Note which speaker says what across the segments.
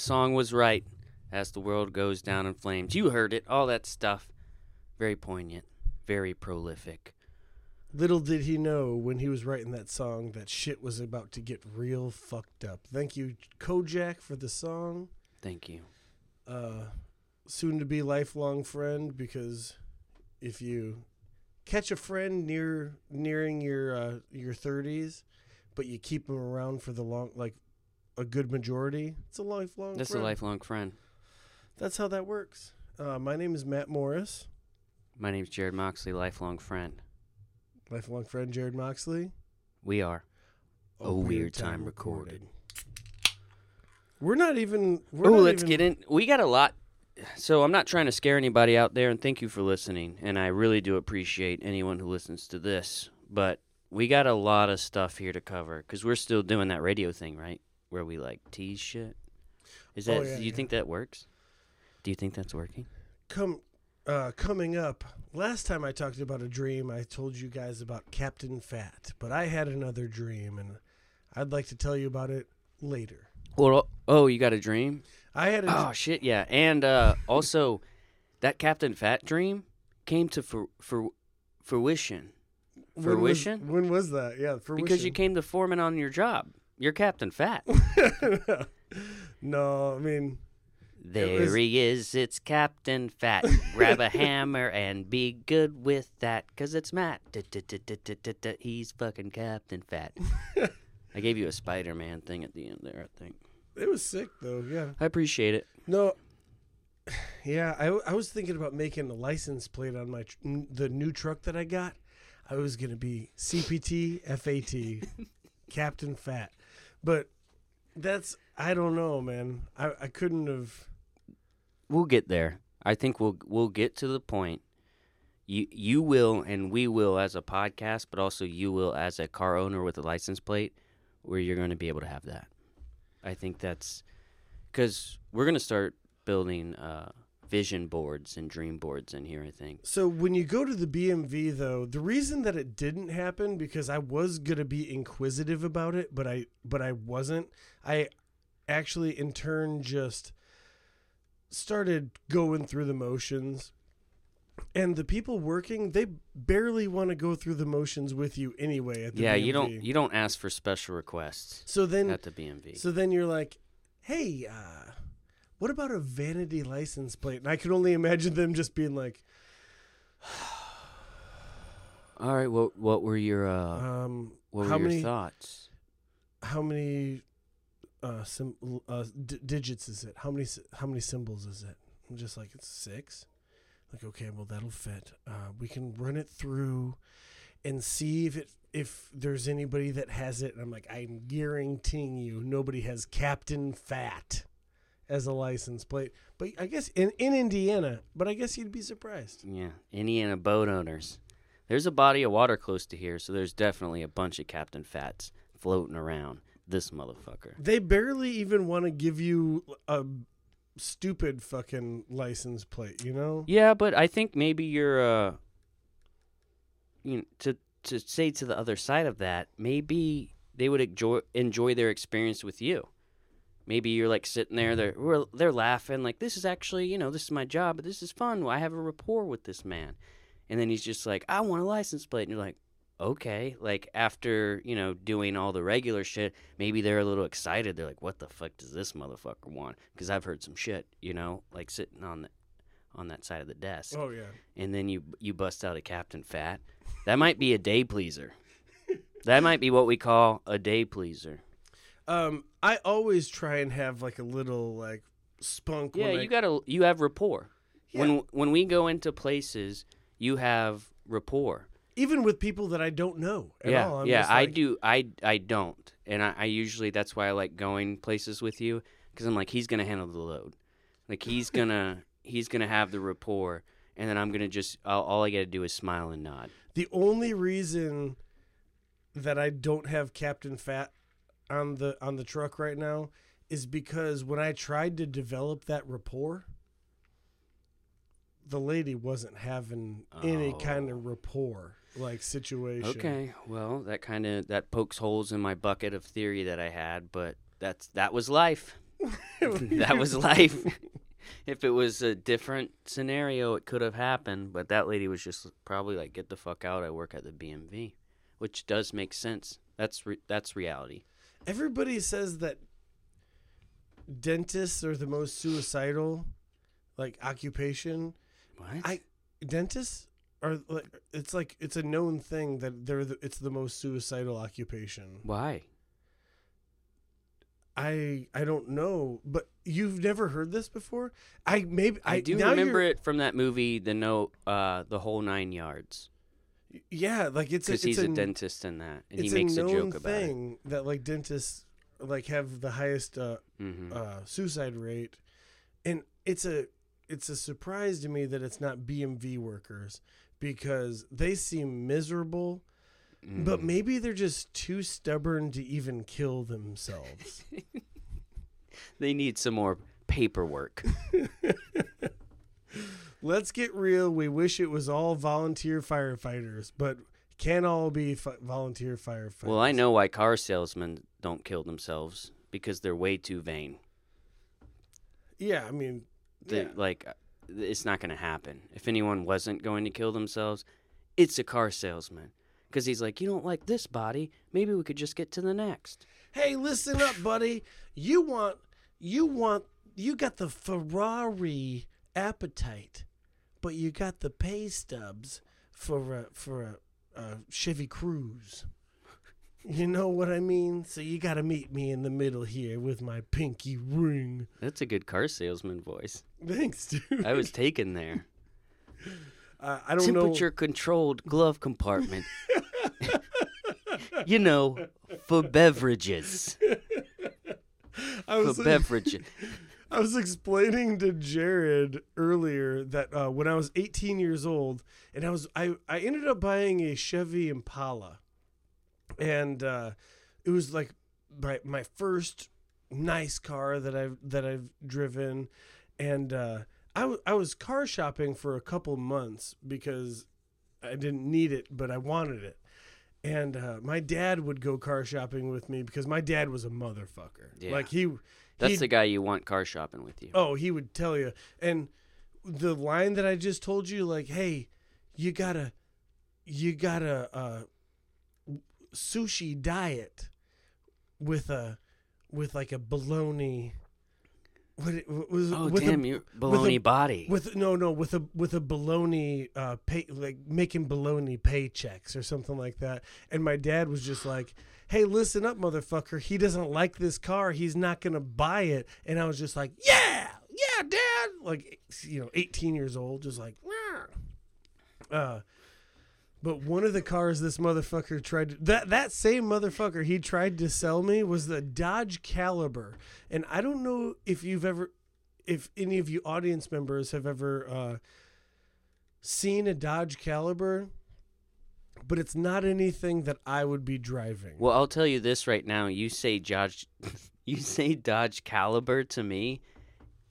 Speaker 1: song was right. As the world goes down in flames. You heard it. All that stuff. Very poignant. Very prolific.
Speaker 2: Little did he know when he was writing that song that shit was about to get real fucked up. Thank you, Kojak, for the song.
Speaker 1: Thank you.
Speaker 2: Uh, soon to be lifelong friend, because if you catch a friend near nearing your uh, your thirties, but you keep them around for the long like a good majority, it's a lifelong.
Speaker 1: That's
Speaker 2: friend.
Speaker 1: a lifelong friend.
Speaker 2: That's how that works. Uh, my name is Matt Morris,
Speaker 1: My name's Jared Moxley, lifelong friend.
Speaker 2: lifelong friend Jared Moxley.
Speaker 1: We are A Weird Time Recorded.
Speaker 2: We're not even. We're
Speaker 1: Oh,
Speaker 2: not
Speaker 1: let's
Speaker 2: even-
Speaker 1: get in. We got a lot. So I'm not trying to scare anybody out there, and thank you for listening. And I really do appreciate anyone who listens to this. But we got a lot of stuff here to cover because we're still doing that radio thing, right? Where we like tease shit. Is that?
Speaker 2: Oh, yeah,
Speaker 1: do you
Speaker 2: yeah.
Speaker 1: think that works? Do you think that's working?
Speaker 2: come uh, coming up. Last time I talked about a dream, I told you guys about Captain Fat, but I had another dream, and I'd like to tell you about it later.
Speaker 1: Well, oh, you got a dream?
Speaker 2: I had a
Speaker 1: Oh shit, yeah. And uh, also, that Captain Fat dream came to for for fruition
Speaker 2: when was, when was that? Yeah, fruition.
Speaker 1: because you came to foreman on your job. You're Captain Fat.
Speaker 2: no, I mean
Speaker 1: There
Speaker 2: was-
Speaker 1: he is. It's Captain Fat. Grab a hammer and be good with that, cause it's Matt. He's fucking Captain Fat. I gave you a Spider-Man thing at the end there. I think
Speaker 2: it was sick though. Yeah.
Speaker 1: I appreciate it.
Speaker 2: No. Yeah, I, I was thinking about making a license plate on my tr- n- the new truck that I got. I was gonna be CPT FAT Captain Fat, but that's I don't know, man. I I couldn't have.
Speaker 1: We'll get there. I think we'll we'll get to the point. You you will and we will as a podcast, but also you will as a car owner with a license plate, where you're going to be able to have that. I think that's because we're going to start building uh, vision boards and dream boards in here. I think.
Speaker 2: So when you go to the BMV though, the reason that it didn't happen because I was gonna be inquisitive about it, but I but I wasn't. I actually in turn just started going through the motions. And the people working, they barely want to go through the motions with you anyway. At the
Speaker 1: Yeah, you don't you don't ask for special requests
Speaker 2: So then,
Speaker 1: at the BMV.
Speaker 2: so then you're like, "Hey, uh, what about a vanity license plate?" And I can only imagine them just being like,
Speaker 1: All right, what what were your uh,
Speaker 2: um,
Speaker 1: what were
Speaker 2: how
Speaker 1: your
Speaker 2: many
Speaker 1: thoughts?
Speaker 2: how many uh, sim- uh d- digits is it? How many how many symbols is it? I'm just like it's six. Like okay, well that'll fit. Uh, we can run it through and see if it if there's anybody that has it. And I'm like, I'm guaranteeing you, nobody has Captain Fat as a license plate. But I guess in in Indiana, but I guess you'd be surprised.
Speaker 1: Yeah, Indiana boat owners. There's a body of water close to here, so there's definitely a bunch of Captain Fats floating around. This motherfucker.
Speaker 2: They barely even want to give you a stupid fucking license plate, you know?
Speaker 1: Yeah, but I think maybe you're uh you know, to to say to the other side of that, maybe they would enjoy enjoy their experience with you. Maybe you're like sitting there, they're they're laughing like this is actually you know this is my job, but this is fun. I have a rapport with this man, and then he's just like I want a license plate, and you're like okay. Like after you know doing all the regular shit, maybe they're a little excited. They're like, what the fuck does this motherfucker want? Because I've heard some shit, you know, like sitting on the on that side of the desk
Speaker 2: Oh yeah.
Speaker 1: and then you you bust out a Captain Fat. That might be a day pleaser. That might be what we call a day pleaser.
Speaker 2: Um, I always try and have like a little like spunk.
Speaker 1: Yeah,
Speaker 2: when I,
Speaker 1: you got to you have rapport.
Speaker 2: Yeah.
Speaker 1: When when we go into places, you have rapport.
Speaker 2: even with people that I don't know at
Speaker 1: yeah,
Speaker 2: all. I'm
Speaker 1: yeah,
Speaker 2: just
Speaker 1: I do. I I don't, and I, I usually that's why I like going places with you because I'm like he's gonna handle the load, like he's gonna he's gonna have the rapport, and then I'm gonna just all, all I gotta do is smile and nod.
Speaker 2: The only reason that I don't have Captain Fat on the on the truck right now is because when I tried to develop that rapport, the lady wasn't having any oh. kind
Speaker 1: Oh.
Speaker 2: of rapport like situation.
Speaker 1: Okay, well, that kind of that pokes holes in my bucket of theory that I had, but that's that was life. that was life. if it was a different scenario, it could have happened, but that lady was just probably like, "Get the fuck out! I work at the BMV," which does make sense. That's re- that's reality.
Speaker 2: Everybody says that dentists are the most suicidal like occupation.
Speaker 1: What?
Speaker 2: I dentists are like it's like it's a known thing that they're the, it's the most suicidal occupation.
Speaker 1: Why?
Speaker 2: I I don't know, but you've never heard this before. I maybe
Speaker 1: I,
Speaker 2: I,
Speaker 1: do remember
Speaker 2: you're-
Speaker 1: it from that movie, the note, uh, the whole nine yards,
Speaker 2: Yeah, like it's
Speaker 1: because he's a,
Speaker 2: a
Speaker 1: dentist in that, and he makes
Speaker 2: a
Speaker 1: joke about it.
Speaker 2: thing that like dentists like have the highest uh,
Speaker 1: hmm
Speaker 2: uh, suicide rate, and it's a it's a surprise to me that it's not BMV workers because they seem miserable,
Speaker 1: Mm-hmm.
Speaker 2: but maybe they're just too stubborn to even kill themselves.
Speaker 1: they need some more paperwork.
Speaker 2: Let's get real. We wish it was all volunteer firefighters, but can't all be fi- volunteer firefighters.
Speaker 1: Well, I know why car salesmen don't kill themselves because they're way too vain.
Speaker 2: Yeah, I mean,
Speaker 1: They,
Speaker 2: yeah.
Speaker 1: Like, uh, it's not going to happen. If anyone wasn't going to kill themselves, it's a car salesman. Because he's like, you don't like this body. Maybe we could just get to the next.
Speaker 2: Hey, listen up, buddy. You want, you want, you got the Ferrari appetite, but you got the pay stubs for a, for a, a Chevy Cruze. You know what I mean? So you got to meet me in the middle here with my pinky ring.
Speaker 1: That's a good car salesman voice.
Speaker 2: Thanks, dude.
Speaker 1: I was taken there.
Speaker 2: Uh, I don't know.
Speaker 1: Temperature controlled glove compartment. you know, for beverages. For
Speaker 2: was,
Speaker 1: beverages.
Speaker 2: I was explaining to Jared earlier that uh, when I was 18 years old, and I was I, I ended up buying a Chevy Impala, and uh, it was like my my first nice car that I've that I've driven, and uh, I w- I was car shopping for a couple months because I didn't need it, but I wanted it. And uh, my dad would go car shopping with me because my dad was a motherfucker.
Speaker 1: Yeah.
Speaker 2: Like he,
Speaker 1: That's
Speaker 2: he
Speaker 1: the guy you want car shopping with you.
Speaker 2: Oh, he would tell you. And the line that I just told you, like, hey, you gotta, you gotta, uh, sushi diet with a, with like a bologna. What, it, what was
Speaker 1: Oh,
Speaker 2: with
Speaker 1: damn,
Speaker 2: a,
Speaker 1: your baloney body.
Speaker 2: with no no with a with a bologna uh pay like making bologna paychecks or something like that and my dad was just like hey listen up motherfucker. He doesn't like this car. He's not gonna buy it. And i was just like yeah yeah dad. Like you know 18 years old just like uh but one of the cars this motherfucker tried to, that that same motherfucker he tried to sell me was the Dodge Caliber, and I don't know if you've ever, if any of you audience members have ever uh, seen a Dodge Caliber, but it's not anything that I would be driving.
Speaker 1: Well, I'll tell you this right now. You say Dodge, you say Dodge Caliber to me,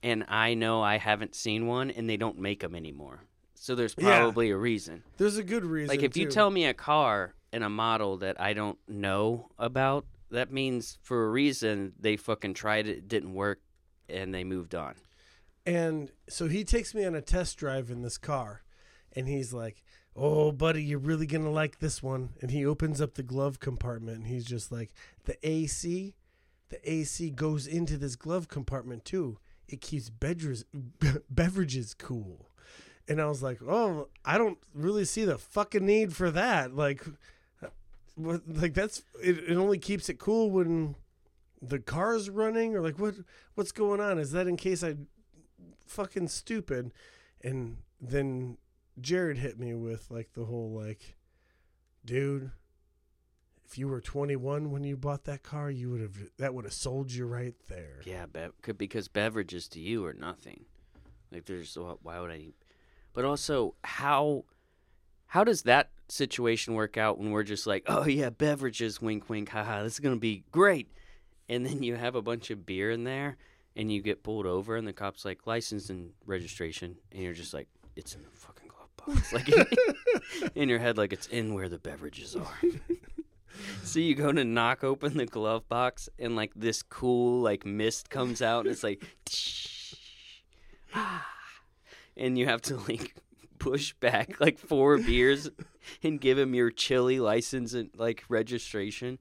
Speaker 1: and I know I haven't seen one, and they don't make them anymore. So there's
Speaker 2: Yeah.
Speaker 1: probably a reason.
Speaker 2: There's a good reason.
Speaker 1: Like if you tell me a car and a model that I don't know about, that means for a reason they fucking tried it, it didn't work, and they moved on.
Speaker 2: And so he takes me on a test drive in this car, and he's like, "Oh, buddy, you're really gonna like this one." And he opens up the glove compartment, and he's just like, "The AC, the AC goes into this glove compartment too. It keeps beverages beverages cool." And I was like, "Oh, I don't really see the fucking need for that. Like? Like that's it. It only keeps it cool when." The car's running, or like what? What's going on? Is that in case I fucking stupid. And then Jared hit me with like the whole like, dude, if you were 21 when you bought that car, you would have that would have sold you right there.
Speaker 1: Yeah, because beverages to you are nothing. Like there's wh- why would I? But also, how how does that situation work out when we're just like, oh yeah, beverages, wink, wink, haha, this is gonna be great, and then you have a bunch of beer in there, and you get pulled over, and the cops like license and registration, and you're just like, it's in the fucking box, like in your head, like it's in where the beverages are. so you go to knock open the glove box, and like this cool like mist comes out, and it's like, ah, and you have to like push back like four beers and give him your chili license and like registration.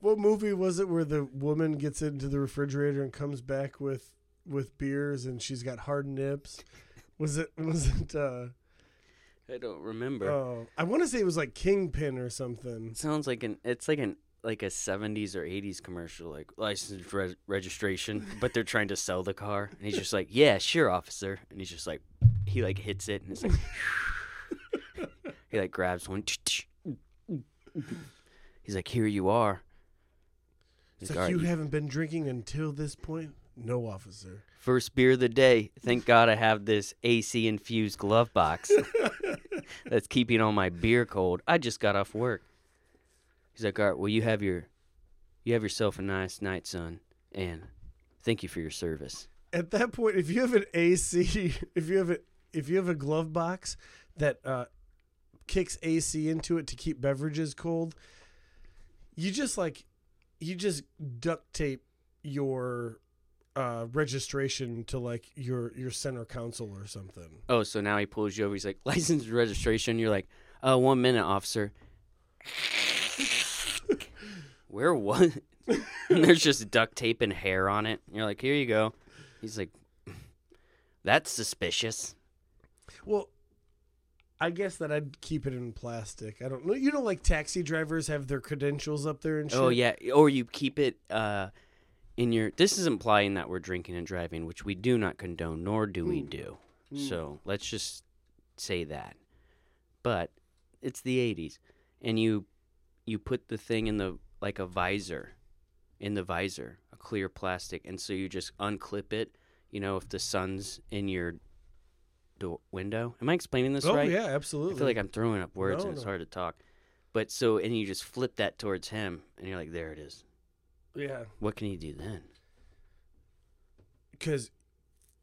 Speaker 2: What movie was it where the woman gets into the refrigerator and comes back with with beers and she's got hard nips? Was it was it uh
Speaker 1: I don't remember.
Speaker 2: oh I want to say it was like Kingpin or something.
Speaker 1: It sounds like an it's like an like a 70s or 80s commercial like license re- registration but they're trying to sell the car and he's just like yeah sure officer and he's just like he like hits it and it's like he like grabs one he's like here you are
Speaker 2: It's
Speaker 1: He's
Speaker 2: like you haven't been drinking until this point? No officer.
Speaker 1: First beer of the day. Thank God I have this AC infused glove box that's keeping all my beer cold. I just got off work. He's like, all right, well, you have your, you have yourself a nice night, son, and thank you for your service.
Speaker 2: At that point, if you have an AC, if you have a if you have a glove box that uh, kicks AC into it to keep beverages cold, you just like you just duct tape your uh, registration to like your your center council or something.
Speaker 1: Oh, so now he pulls you over. He's like, license registration. You're like, uh, one minute, officer. Where was? there's just duct tape and hair on it. You're like, here you go. He's like, that's suspicious.
Speaker 2: Well, I guess that I'd keep it in plastic. I don't know. You know, like taxi drivers have their credentials up there and shit.
Speaker 1: Oh yeah, or you keep it uh, in your. This is implying that we're drinking and driving, which we do not condone, nor do we
Speaker 2: Mm.
Speaker 1: do.
Speaker 2: Mm.
Speaker 1: So let's just say that. But it's the '80s, and you you put the thing in the like a visor, in the visor, a clear plastic, and so you just unclip it. You know, if the sun's in your door window. Am I explaining this
Speaker 2: Oh
Speaker 1: right?
Speaker 2: yeah, absolutely.
Speaker 1: I feel like I'm throwing up words
Speaker 2: No,
Speaker 1: and it's
Speaker 2: no.
Speaker 1: hard to talk. But so, and you just flip that towards him, and you're like, there it is.
Speaker 2: Yeah,
Speaker 1: What can he do then?
Speaker 2: because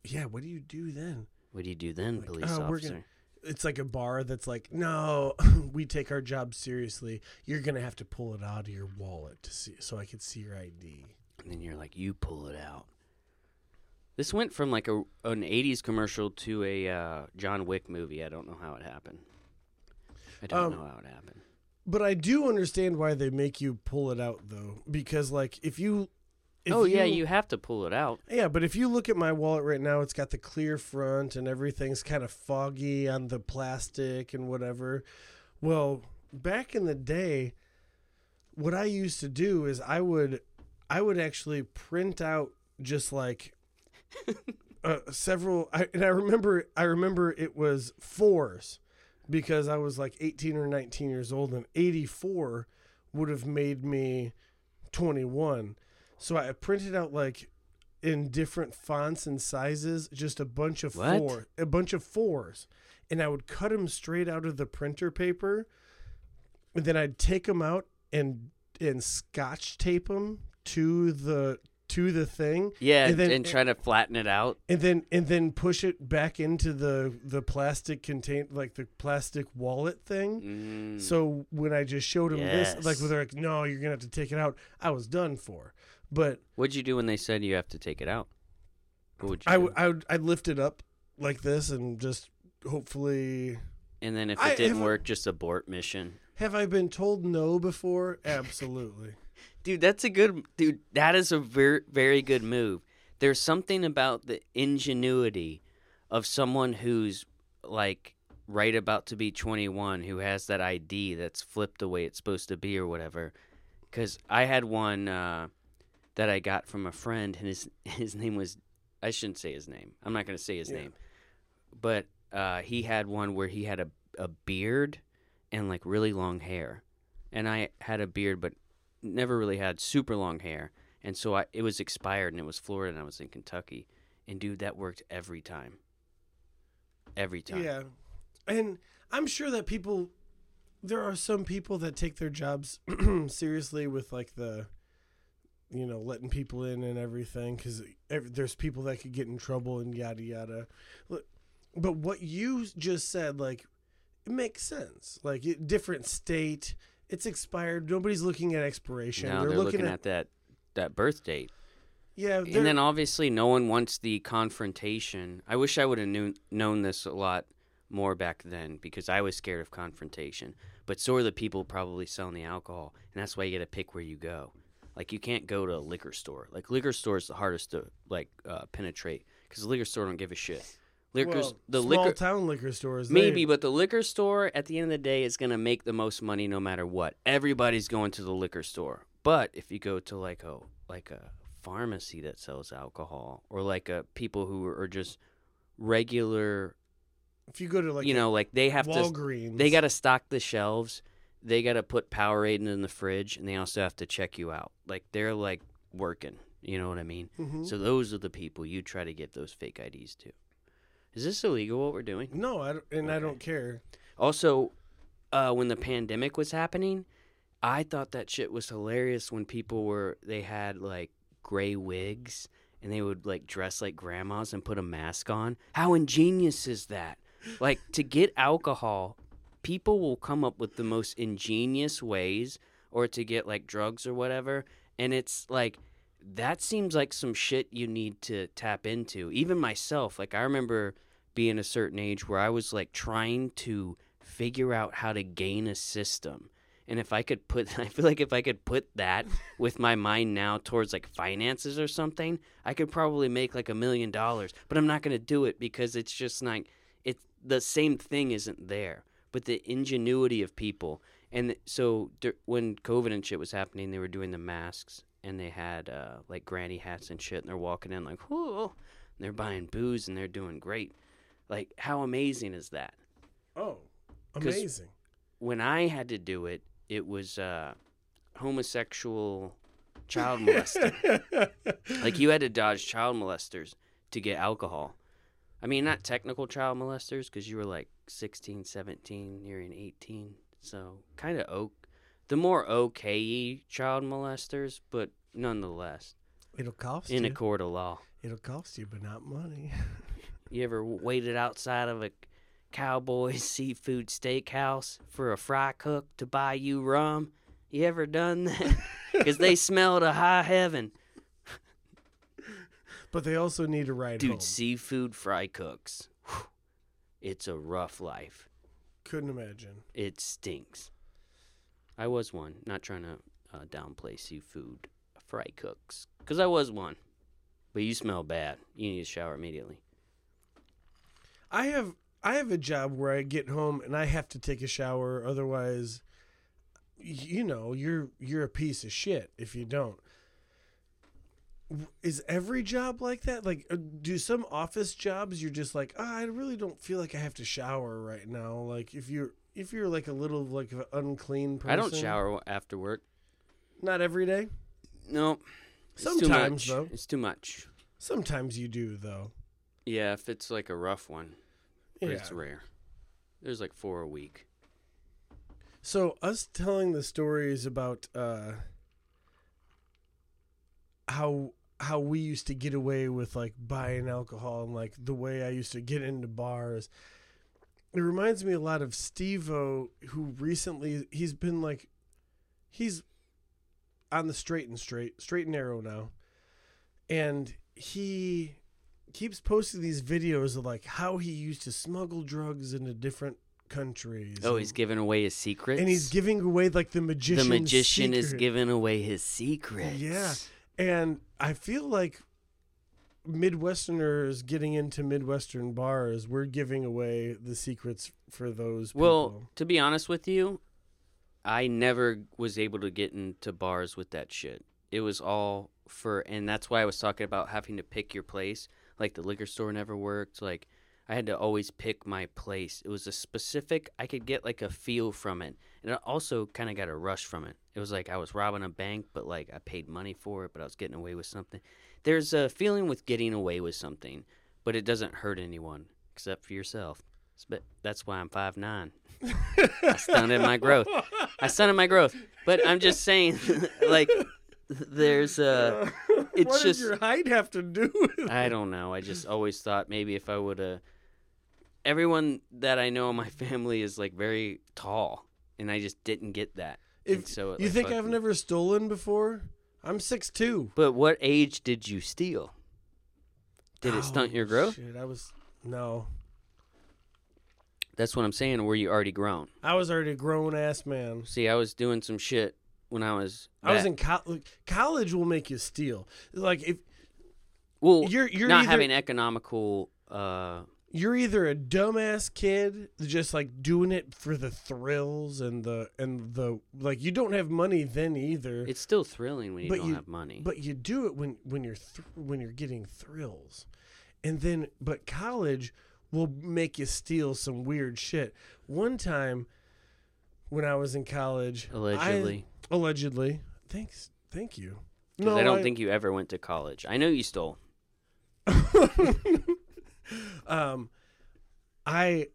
Speaker 2: yeah, what do you do then?
Speaker 1: What do you do then,
Speaker 2: Like,
Speaker 1: police
Speaker 2: oh,
Speaker 1: officer?
Speaker 2: gonna- It's like a bar that's like, no, we take our job seriously. You're gonna have to pull it out of your wallet to see, so I can see your ID.
Speaker 1: And then you're like, you pull it out. This went from like a an '80s commercial to a uh, John Wick movie. I don't know how it happened. I don't
Speaker 2: Um,
Speaker 1: know how it happened.
Speaker 2: But I do understand why they make you pull it out though, because like if you, if
Speaker 1: oh yeah, you have to pull it out.
Speaker 2: Yeah, but if you look at my wallet right now, it's got the clear front and everything's kind of foggy on the plastic and whatever. Well, back in the day, what I used to do is I would I would actually print out just like uh, several I, and I remember I remember it was fours because I was like 18 or 19 years old and 84 would have made me 21. So I printed out like in different fonts and sizes, just a bunch of
Speaker 1: What?
Speaker 2: four, a bunch of fours, and I would cut them straight out of the printer paper, and then I'd take them out and and scotch tape them to the to the thing,
Speaker 1: Yeah,
Speaker 2: And
Speaker 1: and,
Speaker 2: then-
Speaker 1: try to flatten it out.
Speaker 2: and then and then push it back into the the plastic contain like the plastic wallet thing.
Speaker 1: Mm.
Speaker 2: So when I just showed him this, like
Speaker 1: Yes.
Speaker 2: they're like, "No, you're gonna have to take it out," I was done for. But
Speaker 1: What'd you do when they said you have to take it out? What would you
Speaker 2: I
Speaker 1: do?
Speaker 2: I would I'd lift it up like this and just hopefully.
Speaker 1: and then if
Speaker 2: I
Speaker 1: it didn't
Speaker 2: haven't-
Speaker 1: work, just abort mission.
Speaker 2: Have I been told no before? Absolutely.
Speaker 1: Dude, that's a good dude. That is a very very good move. There's something about the ingenuity of someone who's like right about to be 21 who has that ID that's flipped the way it's supposed to be or whatever. Cuz I had one uh, that I got from a friend and his his name was I shouldn't say his name. I'm not going to say his
Speaker 2: Yeah.
Speaker 1: name. But uh, he had one where he had a a beard and like really long hair. And I had a beard but never really had super long hair, and so I it was expired, and it was Florida, and I was in Kentucky, and dude, that worked every time. Every time.
Speaker 2: Yeah, and I'm sure that people, there are some people that take their jobs seriously with like the, you know, letting people in and everything because there's people that could get in trouble and yada yada. But what you just said, like, it makes sense. Like, different state, it's expired. Nobody's looking at expiration.
Speaker 1: Now they're, looking, at, that that birth date.
Speaker 2: yeah.
Speaker 1: And then obviously no one wants the confrontation. I wish I would have knew, known this a lot more back then because I was scared of confrontation. But so are the people probably selling the alcohol, and that's why you got to pick where you go. Like you can't go to a liquor store. Like liquor store is the hardest to like uh, penetrate because the liquor store don't give a shit. Liquors,
Speaker 2: well,
Speaker 1: the
Speaker 2: small
Speaker 1: liquor
Speaker 2: town liquor stores.
Speaker 1: maybe,
Speaker 2: they-
Speaker 1: but the liquor store at the end of the day is gonna make the most money no matter what. Everybody's going to the liquor store. But if you go to like a like a pharmacy that sells alcohol or like a people who are just regular,
Speaker 2: if you go to like
Speaker 1: you know, like they have to they got to stock the shelves. They got to put Powerade in the fridge, and they also have to check you out. Like they're like working. You know what I mean?
Speaker 2: Mhm.
Speaker 1: So those are the people you try to get those fake IDs to. Is this illegal? What we're doing?
Speaker 2: No, I don't, and I don't care.
Speaker 1: Also, uh, when the pandemic was happening, I thought that shit was hilarious when people were they had like gray wigs and they would like dress like grandmas and put a mask on. How ingenious is that? Like to get alcohol, people will come up with the most ingenious ways or to get like drugs or whatever, and it's like that seems like some shit you need to tap into. Even myself, like I remember being a certain age where I was like trying to figure out how to gain a system. And if I could put, I feel like if I could put that with my mind now towards like finances or something, I could probably make like a million dollars. But I'm not going to do it because it's just like, it's the same thing isn't there. But the ingenuity of people. And so when COVID and shit was happening, they were doing the masks and they had uh, like granny hats and shit. And they're walking in like, whoa. And they're buying booze and they're doing great. Like, how amazing is that?
Speaker 2: Oh,
Speaker 1: 'Cause-
Speaker 2: amazing!
Speaker 1: when I had to do it, it was uh, homosexual child molester. like you had to dodge child molesters to get alcohol. I mean, not technical child molesters because you were like 16, 17, nearing 18. So kind of oak. The more okay child molesters, but nonetheless,
Speaker 2: It'll cost
Speaker 1: in
Speaker 2: you.
Speaker 1: a court of law.
Speaker 2: It'll cost you, but not money.
Speaker 1: You ever waited outside of a Cowboys seafood steakhouse for a fry cook to buy you rum? You ever done that? Because they smell to high heaven.
Speaker 2: but they also need a ride
Speaker 1: Dude,
Speaker 2: home.
Speaker 1: seafood fry cooks. whew, It's a rough life.
Speaker 2: Couldn't imagine.
Speaker 1: It stinks. I was one. Not trying to uh, downplay seafood fry cooks. Because I was one. But you smell bad. You need to shower immediately.
Speaker 2: I have I have a job where I get home and I have to take a shower. Otherwise, you know, you're you're a piece of shit if you don't. Is every job like that? Like, uh, do some office jobs you're just like, "Ah, I really don't feel like I have to shower right now. Like, if you're if you're like a little like an unclean person,
Speaker 1: I don't shower after work.
Speaker 2: Not every day.
Speaker 1: No.
Speaker 2: Sometimes, though.
Speaker 1: It's too much.
Speaker 2: Sometimes you do though.
Speaker 1: Yeah, if it's like a rough one, but
Speaker 2: Yeah.
Speaker 1: it's rare. There's like four a week.
Speaker 2: So us telling the stories about uh how how we used to get away with like buying alcohol and like the way I used to get into bars. It reminds me a lot of Steve-O who recently he's been like he's on the straight and straight, straight and narrow now. And he keeps posting these videos of like how he used to smuggle drugs into different countries.
Speaker 1: Oh,
Speaker 2: and-
Speaker 1: he's giving away his secrets.
Speaker 2: and he's giving away like the magician.
Speaker 1: the
Speaker 2: magician.
Speaker 1: magician is giving away his secrets.
Speaker 2: Yeah. And I feel like Midwesterners getting into Midwestern bars, we're giving away the secrets for those people.
Speaker 1: Well, to be honest with you, I never was able to get into bars with that shit. It was all for, and that's why I was talking about having to pick your place. Like the liquor store never worked. Like I had to always pick my place. It was a specific. I could get like a feel from it, and I also kind of got a rush from it. It was like I was robbing a bank, but like I paid money for it, but I was getting away with something. There's a feeling with getting away with something, but it doesn't hurt anyone except for yourself. But that's why I'm five nine. I stunted my growth. I stunted my growth. But I'm just saying, like, there's uh It's
Speaker 2: what
Speaker 1: just-
Speaker 2: does your height have to do with
Speaker 1: I don't know. I just always thought maybe if I would have. Everyone that I know in my family is like very tall, and I just didn't get that. And
Speaker 2: If
Speaker 1: so it,
Speaker 2: you
Speaker 1: like,
Speaker 2: think I've never stolen before? I'm six two.
Speaker 1: But what age did you steal? Did it stunt your growth?
Speaker 2: Oh, Shit, I was no.
Speaker 1: That's what I'm saying. Were you already grown?
Speaker 2: I was already a grown ass man.
Speaker 1: See, I was doing some shit when I was.
Speaker 2: I was in college. College will make you steal. Like if
Speaker 1: Well,
Speaker 2: you're you're
Speaker 1: not
Speaker 2: either,
Speaker 1: having economical. uh
Speaker 2: you're either a dumbass kid just like doing it for the thrills and the and the like you don't have money then either.
Speaker 1: It's still thrilling when you don't
Speaker 2: you-
Speaker 1: have money.
Speaker 2: but you do it when when you're th- when you're getting thrills and then but college will make you steal some weird shit one time when i was in college I-
Speaker 1: Allegedly.
Speaker 2: thanks thank you
Speaker 1: 'Cause I don't think you ever went to college. I know you stole.
Speaker 2: um i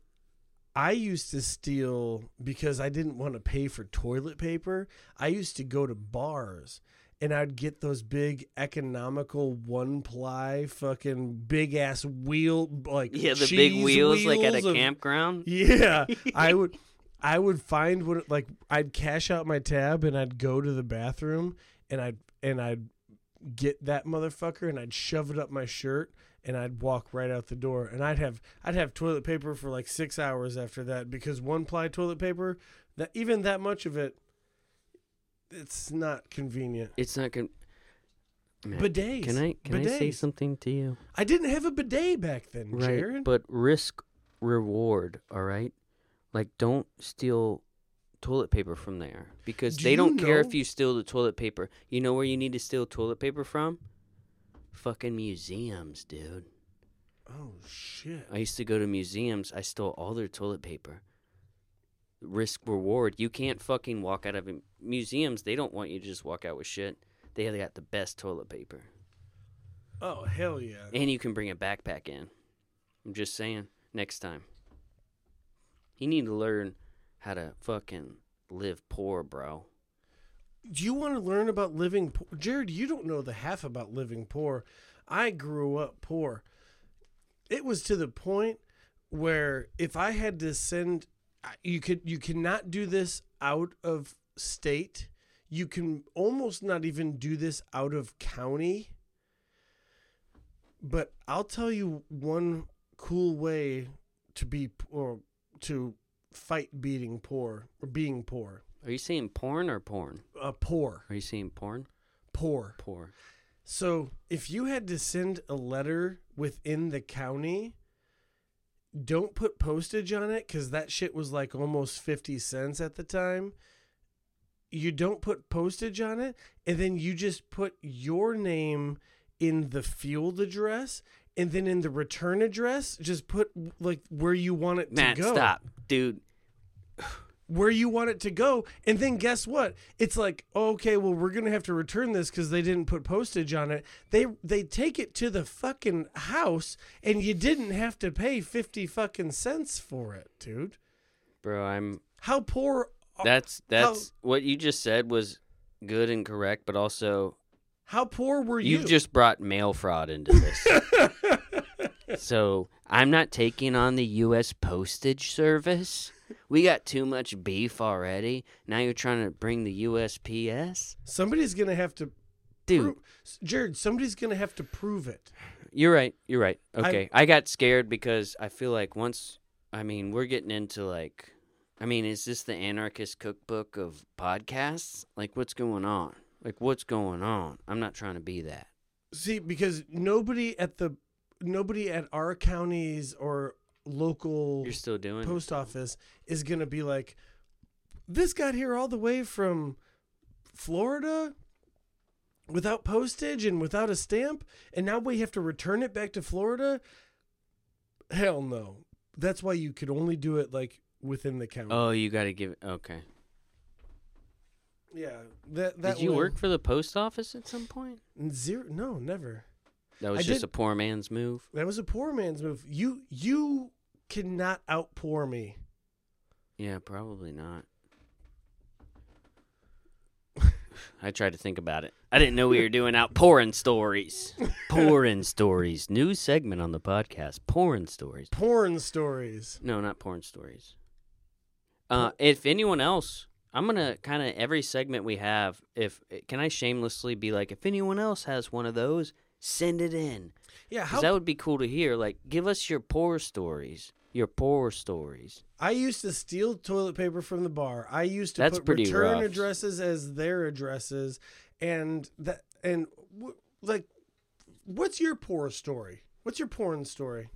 Speaker 2: i used to steal because i didn't want to pay for toilet paper i used to go to bars and i'd get those big economical one ply fucking big ass wheel like
Speaker 1: Yeah, the big
Speaker 2: cheese
Speaker 1: wheels, like at a
Speaker 2: of-
Speaker 1: campground.
Speaker 2: yeah i would i would find what like i'd cash out my tab and i'd go to the bathroom and i'd and i'd get that motherfucker and i'd shove it up my shirt and i'd walk right out the door and i'd have i'd have toilet paper for like six hours after that because one ply toilet paper that even that much of it it's not convenient
Speaker 1: It's not good. Man,
Speaker 2: bidets
Speaker 1: Can I can I say something to you?
Speaker 2: i didn't have a bidet back then
Speaker 1: Right,
Speaker 2: jared
Speaker 1: but risk reward. All right, like don't steal toilet paper from there because
Speaker 2: Do
Speaker 1: they don't care if you steal the toilet paper. You know where you need to steal toilet paper from? Fucking museums, dude.
Speaker 2: oh shit
Speaker 1: I used to go to museums. I stole all their toilet paper. Risk reward. You can't fucking walk out of a- museums. They don't want you to just walk out with shit. They have got the best toilet paper,
Speaker 2: oh hell yeah
Speaker 1: and you can bring a backpack in. I'm just saying. Next time, you need to learn how to fucking live poor, bro.
Speaker 2: Do you want to learn about living poor? Jared, you don't know the half about living poor. I grew up poor. It was to the point where if I had to send you could you cannot do this out of state. You can almost not even do this out of county. But I'll tell you one cool way to be or to fight beating poor or being poor.
Speaker 1: Are you saying porn or porn?
Speaker 2: Uh, poor,
Speaker 1: Are you saying porn?
Speaker 2: poor.
Speaker 1: Poor.
Speaker 2: So if you had to send a letter within the county, don't put postage on it because that shit was like almost 50 cents at the time. You don't put postage on it, and then you just put your name in the field address, and then in the return address, just put like where you want it
Speaker 1: Matt,
Speaker 2: to go
Speaker 1: stop, dude.
Speaker 2: where you want it to go. And then guess what? It's like, oh, okay, well, we're gonna have to return this because they didn't put postage on it. They they take it to the fucking house, and you didn't have to pay fifty fucking cents for it, dude.
Speaker 1: Bro, I'm
Speaker 2: How poor?
Speaker 1: That's
Speaker 2: how-
Speaker 1: that's what you just said was good and correct, but also
Speaker 2: How poor were you?
Speaker 1: you've just brought mail fraud into this. so I'm not taking on the U.S. postage service. We got too much beef already. Now you're trying to bring the USPS,
Speaker 2: Somebody's gonna have to,
Speaker 1: dude.
Speaker 2: pro- Jared. Somebody's gonna have to prove it.
Speaker 1: You're right. You're right. Okay, I got scared because I feel like once. I mean, we're getting into like. I mean, is this the anarchist cookbook of podcasts? Like, what's going on? Like, what's going on? I'm not trying to be that.
Speaker 2: See, because nobody at the nobody at our counties or local
Speaker 1: You're still doing it?
Speaker 2: post office is going to be like, this got here all the way from Florida without postage and without a stamp, and now we have to return it back to Florida. Hell no. That's why you could only do it like within the county.
Speaker 1: Oh, you got to give it. Okay.
Speaker 2: Yeah. That that
Speaker 1: Did you work for the post office at some point?
Speaker 2: zero? No, never.
Speaker 1: That was
Speaker 2: I
Speaker 1: just
Speaker 2: did-
Speaker 1: a poor man's move.
Speaker 2: That was a poor man's move. You you cannot outpour me.
Speaker 1: Yeah, probably not. I tried to think about it. I didn't know we were doing outpouring stories. Pouring stories. New segment on the podcast. Pouring stories.
Speaker 2: Porn stories.
Speaker 1: No, not porn stories. Uh, if anyone else, I'm gonna kind of every segment we have. If can I shamelessly be like, if anyone else has one of those, send it in.
Speaker 2: Yeah,
Speaker 1: 'Cause
Speaker 2: how
Speaker 1: that would be cool to hear. Like, give us your poor stories. Your poor stories.
Speaker 2: I used to steal toilet paper from the bar. I used to
Speaker 1: That's
Speaker 2: put
Speaker 1: pretty
Speaker 2: return
Speaker 1: rough.
Speaker 2: addresses as their addresses, and that and w- like, what's your poor story? What's your porn story?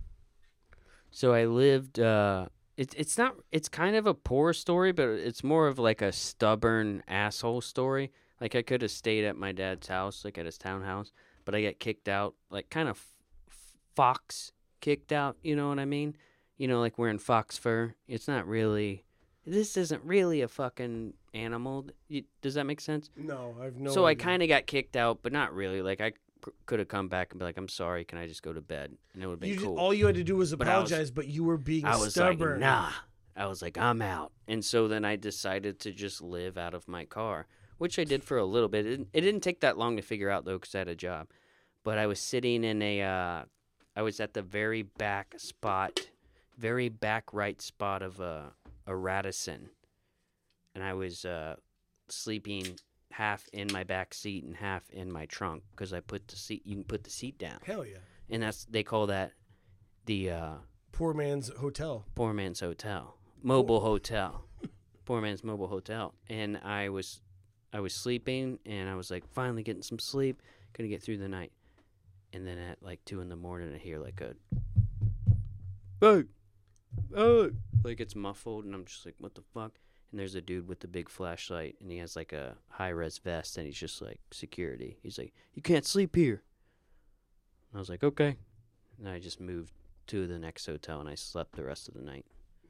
Speaker 1: So I lived. Uh, it's it's not. It's kind of a poor story, but it's more of like a stubborn asshole story. Like I could have stayed at my dad's house, like at his townhouse, but I got kicked out. Like kind of f- fox kicked out. You know what I mean? You know, like wearing fox fur. It's not really. This isn't really a fucking animal. Does that make sense?
Speaker 2: No, I've no.
Speaker 1: so I kind of got kicked out, but not really. Like I could have come back and be like, "I'm sorry. Can I just go to bed?" And it would have been
Speaker 2: You
Speaker 1: cool.
Speaker 2: all you had to do was
Speaker 1: But was-
Speaker 2: apologize, but you were being
Speaker 1: I was
Speaker 2: stubborn.
Speaker 1: like, nah. I was like, I'm out. And so then I decided to just live out of my car, which I did for a little bit. It didn't, it didn't take that long to figure out, though, because I had a job. But I was sitting in a, uh, I was at the very back spot, very back right spot of a, a Radisson. And I was uh, sleeping half in my back seat and half in my trunk because I put the seat, you can put the seat down.
Speaker 2: Hell yeah,
Speaker 1: And that's, they call that the, uh,
Speaker 2: poor man's hotel.
Speaker 1: poor man's hotel, mobile hotel, poor man's mobile hotel. And I was, I was sleeping, and I was like finally getting some sleep, gonna get through the night. And then at like two in the morning, I hear like a, hey, hey, like it's muffled, and I'm just like, what the fuck? And there's a dude with the big flashlight, and he has like a high res vest, and he's just like security. He's like, you can't sleep here. And I was like, okay. And I just moved to the next hotel, and I slept the rest of the night.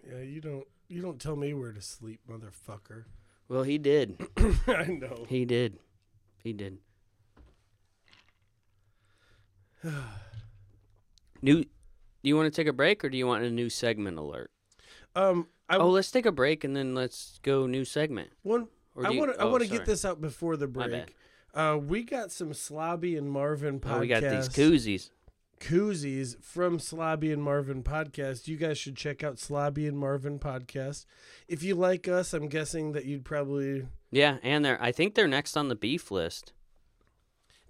Speaker 2: Yeah, you don't. You don't tell me where to sleep, motherfucker.
Speaker 1: Well, he did.
Speaker 2: I know.
Speaker 1: He did. He did. New. Do you want to take a break, or do you want a new segment alert?
Speaker 2: Um, I
Speaker 1: oh, let's take a break and then let's go new segment.
Speaker 2: one.
Speaker 1: Or
Speaker 2: I want to. I
Speaker 1: oh,
Speaker 2: want to get this out before the break. Uh, we got some Slobby and Marvin podcast.
Speaker 1: Oh, we got these koozies.
Speaker 2: koozies from Slobby and Marvin podcast. You guys should check out Slobby and Marvin podcast. If you like us, I'm guessing that you'd probably.
Speaker 1: Yeah, and they're. I think they're next on the beef list.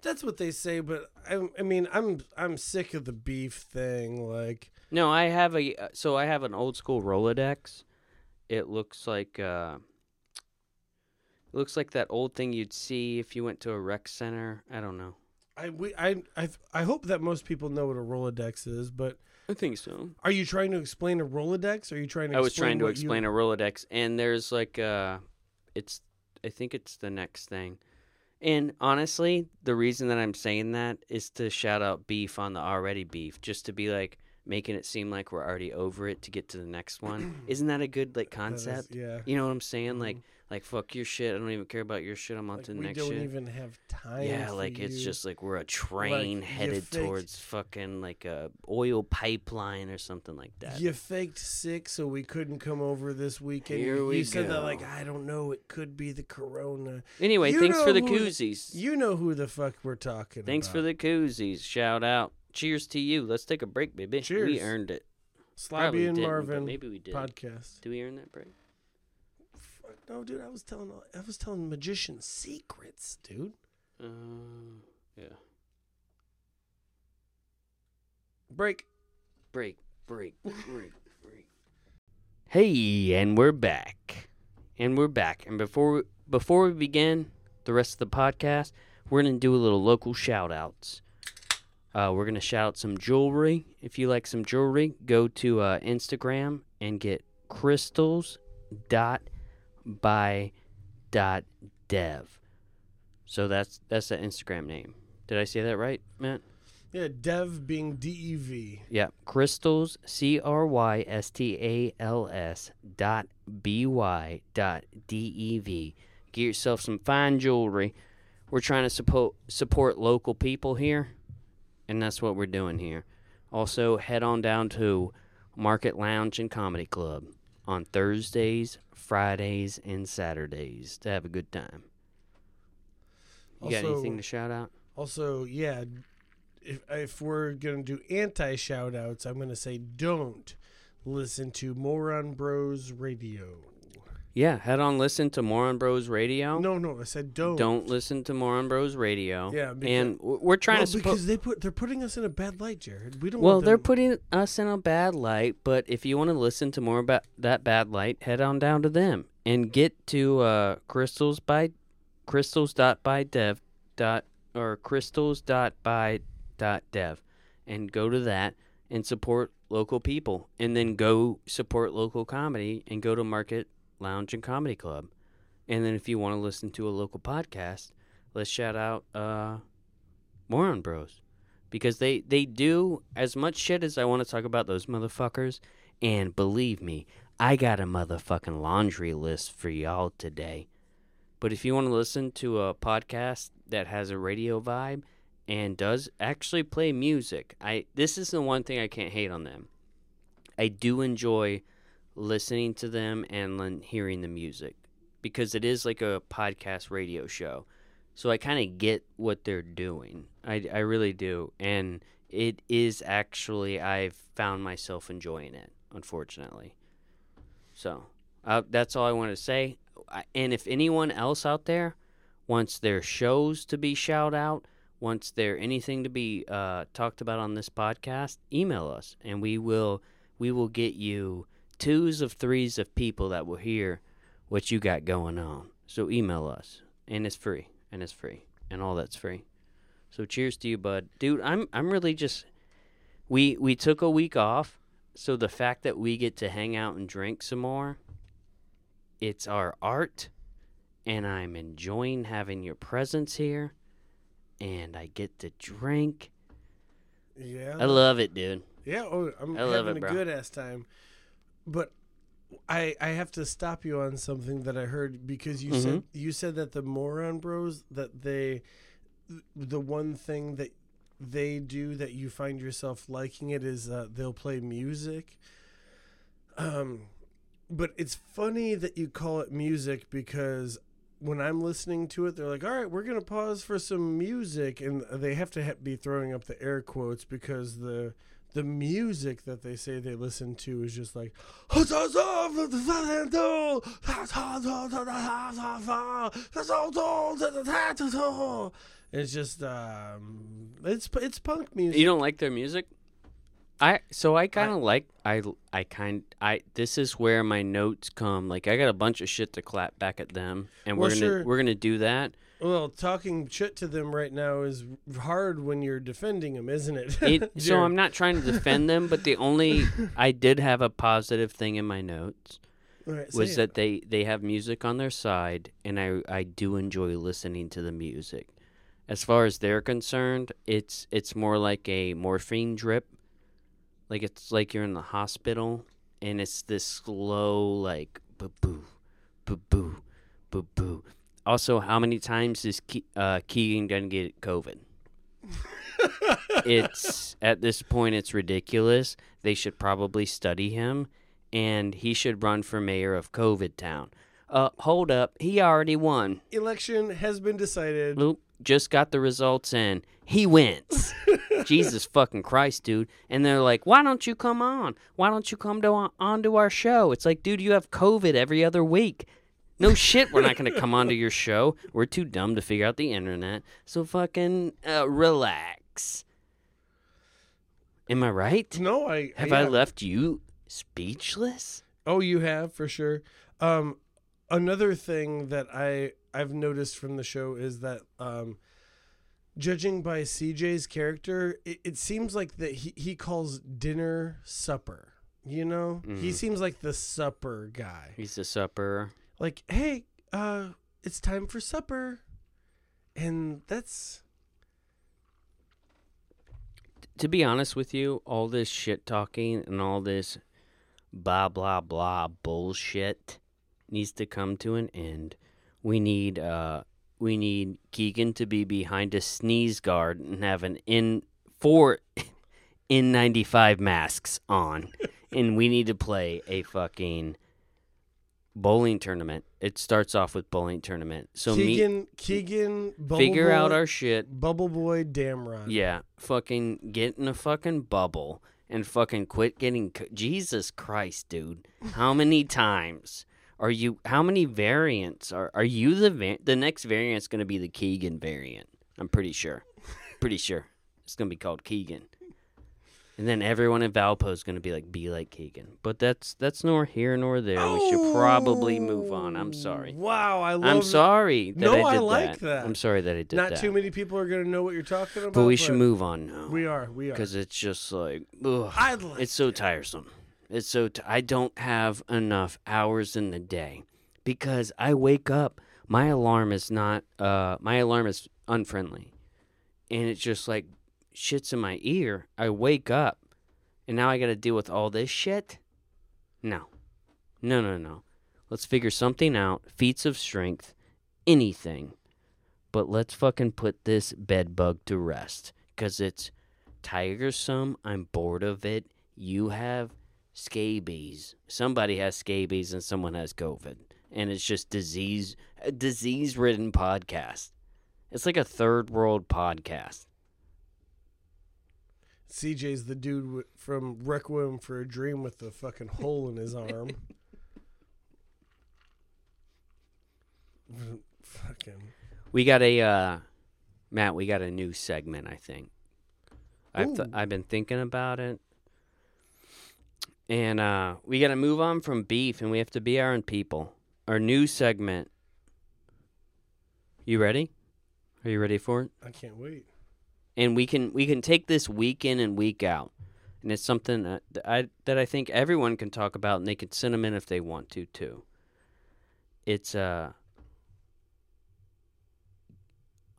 Speaker 2: That's what they say, but I, I mean, I'm I'm sick of the beef thing. Like,
Speaker 1: No, I have a. uh, So I have an old school Rolodex. It looks like. uh it looks like that old thing you'd see if you went to a rec center. I don't know.
Speaker 2: I we I I I hope that most people know what a Rolodex is, but
Speaker 1: I think so.
Speaker 2: are you trying to explain a Rolodex? Or are you trying to?
Speaker 1: I was trying to explain
Speaker 2: You,
Speaker 1: a Rolodex, and there's like uh it's I think it's the next thing. And honestly, the reason that I'm saying that is to shout out beef on the already beef, just to be like making it seem like we're already over it to get to the next one. Isn't that a good like
Speaker 2: that is-
Speaker 1: concept?
Speaker 2: yeah.
Speaker 1: You know what I'm saying?
Speaker 2: Mhm.
Speaker 1: Like like fuck your shit. I don't even care about your shit. I'm on
Speaker 2: Like,
Speaker 1: to the
Speaker 2: we
Speaker 1: next
Speaker 2: don't
Speaker 1: shit.
Speaker 2: even have time.
Speaker 1: yeah, like it's just like we're a train
Speaker 2: you
Speaker 1: headed
Speaker 2: faked-
Speaker 1: towards fucking like a oil pipeline or something like that.
Speaker 2: You faked sick, so we couldn't come over this weekend.
Speaker 1: Here we
Speaker 2: you
Speaker 1: we
Speaker 2: said that like I don't know. It could be the corona.
Speaker 1: Anyway,
Speaker 2: You
Speaker 1: thanks for the
Speaker 2: who-
Speaker 1: koozies.
Speaker 2: You know who the fuck we're talking about.
Speaker 1: Thanks for the koozies. Shout out. Cheers to you. Let's take a break, baby. We earned it. Probably
Speaker 2: and Marvin
Speaker 1: Maybe we did.
Speaker 2: podcast.
Speaker 1: Do we earn that break?
Speaker 2: No, dude, I was telling I was telling magician secrets, dude.
Speaker 1: Uh, yeah.
Speaker 2: Break.
Speaker 1: Break, break, break, break. Hey, and we're back. And we're back. And before we, before we begin the rest of the podcast, we're going to do a little local shout outs. Uh, we're going to shout out some jewelry. If you like some jewelry, go to uh, Instagram and get crystals dot by dot dev. So that's that's the Instagram name. Did I say that right, Matt?
Speaker 2: Yeah, Dev being D E V.
Speaker 1: Yeah, crystals C R Y S T A L S dot B Y dot D E V. Get yourself some fine jewelry. We're trying to support support local people here, and that's what we're doing here. Also, head on down to Market Lounge and Comedy Club on Thursdays, Fridays, and Saturdays to have a good time. You got anything to shout out?
Speaker 2: Also, yeah, if if we're gonna do anti shout outs, I'm gonna say don't listen to Moron Bros Radio.
Speaker 1: Yeah, head on listen to Moron Bros Radio.
Speaker 2: No, no, I said don't.
Speaker 1: Don't listen to Moron Bros Radio.
Speaker 2: Yeah, because-
Speaker 1: and we're trying to support.
Speaker 2: because they put they're putting us in a bad light, Jared. We don't.
Speaker 1: Well, they're putting us in a bad light, but if you want to listen to more about that bad light, head on down to them and get to uh, crystals by crystals.bydev dot or crystals dot by dot dev, and go to that and support local people and then go support local comedy and go to Market Lounge and Comedy Club. And then if you want to listen to a local podcast, let's shout out uh Moron Bros because they they do as much shit as I want to talk about those motherfuckers. And believe me, I got a motherfucking laundry list for y'all today. But if you want to listen to a podcast that has a radio vibe and does actually play music, I this is the one thing I can't hate on them. I do enjoy listening to them and hearing the music because it is like a podcast radio show. So I kind of get what they're doing. I, I really do. And it is actually, I've found myself enjoying it, unfortunately. So uh, that's all I want to say. And if anyone else out there wants their shows to be shout out, wants there anything to be uh, talked about on this podcast, email us and we will we will get you twos of threes of people that will hear what you got going on. So email us and it's free and it's free and all that's free. So cheers to you, bud. Dude, I'm I'm really just we we took a week off, so the fact that we get to hang out and drink some more, it's our art and I'm enjoying having your presence here and I get to drink.
Speaker 2: Yeah.
Speaker 1: I love it, dude.
Speaker 2: Yeah, oh, I'm
Speaker 1: I love
Speaker 2: having
Speaker 1: it,
Speaker 2: a
Speaker 1: bro.
Speaker 2: good ass time. But I I have to stop you on something that I heard because you said
Speaker 1: Mm-hmm.
Speaker 2: you said that the Moron Bros that they the one thing that they do that you find yourself liking it is uh, they'll play music. Um but it's funny that you call it music because when I'm listening to it, they're like, "All right, we're gonna pause for some music," and they have to ha- be throwing up the air quotes because the the music that they say they listen to is just like, it's just um, it's it's punk music.
Speaker 1: You don't like their music? I so I kind of like I I kind I this is where my notes come. Like I got a bunch of shit to clap back at them, and
Speaker 2: Well,
Speaker 1: we're gonna
Speaker 2: sure.
Speaker 1: we're gonna do that.
Speaker 2: Well, talking shit to them right now is hard when you're defending them, isn't it?
Speaker 1: It, so I'm not trying to defend them, but the only I did have a positive thing in my notes
Speaker 2: right,
Speaker 1: was
Speaker 2: it.
Speaker 1: that they they have music on their side, and I I do enjoy listening to the music. As far as they're concerned, it's it's more like a morphine drip, like it's like you're in the hospital, and it's this slow like boo boo, boo boo, boo boo. Also, how many times is Ke- uh, Keegan gonna get COVID? it's at this point it's ridiculous. They should probably study him, and he should run for mayor of COVID Town. Uh, hold up, he already won.
Speaker 2: election has been decided.
Speaker 1: Loop just got the results in. He wins. Jesus fucking Christ, dude. And they're like, "Why don't you come on? Why don't you come to onto our show?" It's like, dude, you have COVID every other week. No shit, we're not gonna come onto your show. We're too dumb to figure out the internet. So fucking uh, relax. Am I right?
Speaker 2: No, I
Speaker 1: Have I
Speaker 2: yeah.
Speaker 1: left you speechless?
Speaker 2: Oh, you have for sure. Um, another thing that I I've noticed from the show is that um, judging by CJ's character, it, it seems like that he he calls dinner supper. You know, he
Speaker 1: Mhm.
Speaker 2: seems like the supper guy.
Speaker 1: He's a supper.
Speaker 2: Like, hey, uh, it's time for supper, and that's
Speaker 1: to be honest with you, all this shit talking and all this blah blah blah bullshit needs to come to an end. We need uh we need Keegan to be behind a sneeze guard and have an in four N95 masks on. and we need to play a fucking bowling tournament It starts off with bowling tournament. So me
Speaker 2: Keegan, Keegan, Bubble
Speaker 1: figure out
Speaker 2: Boy-
Speaker 1: our shit.
Speaker 2: Bubble Boy Damron.
Speaker 1: Yeah, fucking get in a fucking bubble and fucking quit getting. c- Jesus Christ, dude! How many times are you? How many variants are are you the va- the next variant's gonna be the Keegan variant? I'm pretty sure. pretty sure it's gonna be called Keegan. And then everyone in Valpo is gonna be like, be like Keegan. But that's that's nor here nor there. we should probably move on. I'm sorry.
Speaker 2: Wow, I love.
Speaker 1: I'm sorry that
Speaker 2: No,
Speaker 1: I
Speaker 2: I like that.
Speaker 1: I'm sorry that I did
Speaker 2: Not
Speaker 1: that.
Speaker 2: Not too many people are gonna know what you're talking about.
Speaker 1: but we should move on now.
Speaker 2: We are. We are.
Speaker 1: because it's just like ugh,
Speaker 2: like
Speaker 1: it's so tiresome it's so t- i don't have enough hours in the day because i wake up my alarm is not uh my alarm is unfriendly and it's just like shits in my ear i wake up and now i gotta deal with all this shit no no no no let's figure something out feats of strength anything but let's fucking put this bed bug to rest because it's tiresome. I'm bored of it. You have scabies. Somebody has scabies and someone has COVID. And it's just disease a disease ridden podcast. It's like a third world podcast.
Speaker 2: CJ's the dude from Requiem for a Dream with the fucking hole in his arm. fucking.
Speaker 1: We got a uh Matt, we got a new segment, I think. I've th-. I've been thinking about it. And uh we got to move on from beef and we have to be our own people. Our new segment. You ready? Are you ready for it?
Speaker 2: I can't wait.
Speaker 1: And we can we can take this week in and week out, and it's something that I that I think everyone can talk about, and they can send them in if they want to too. It's uh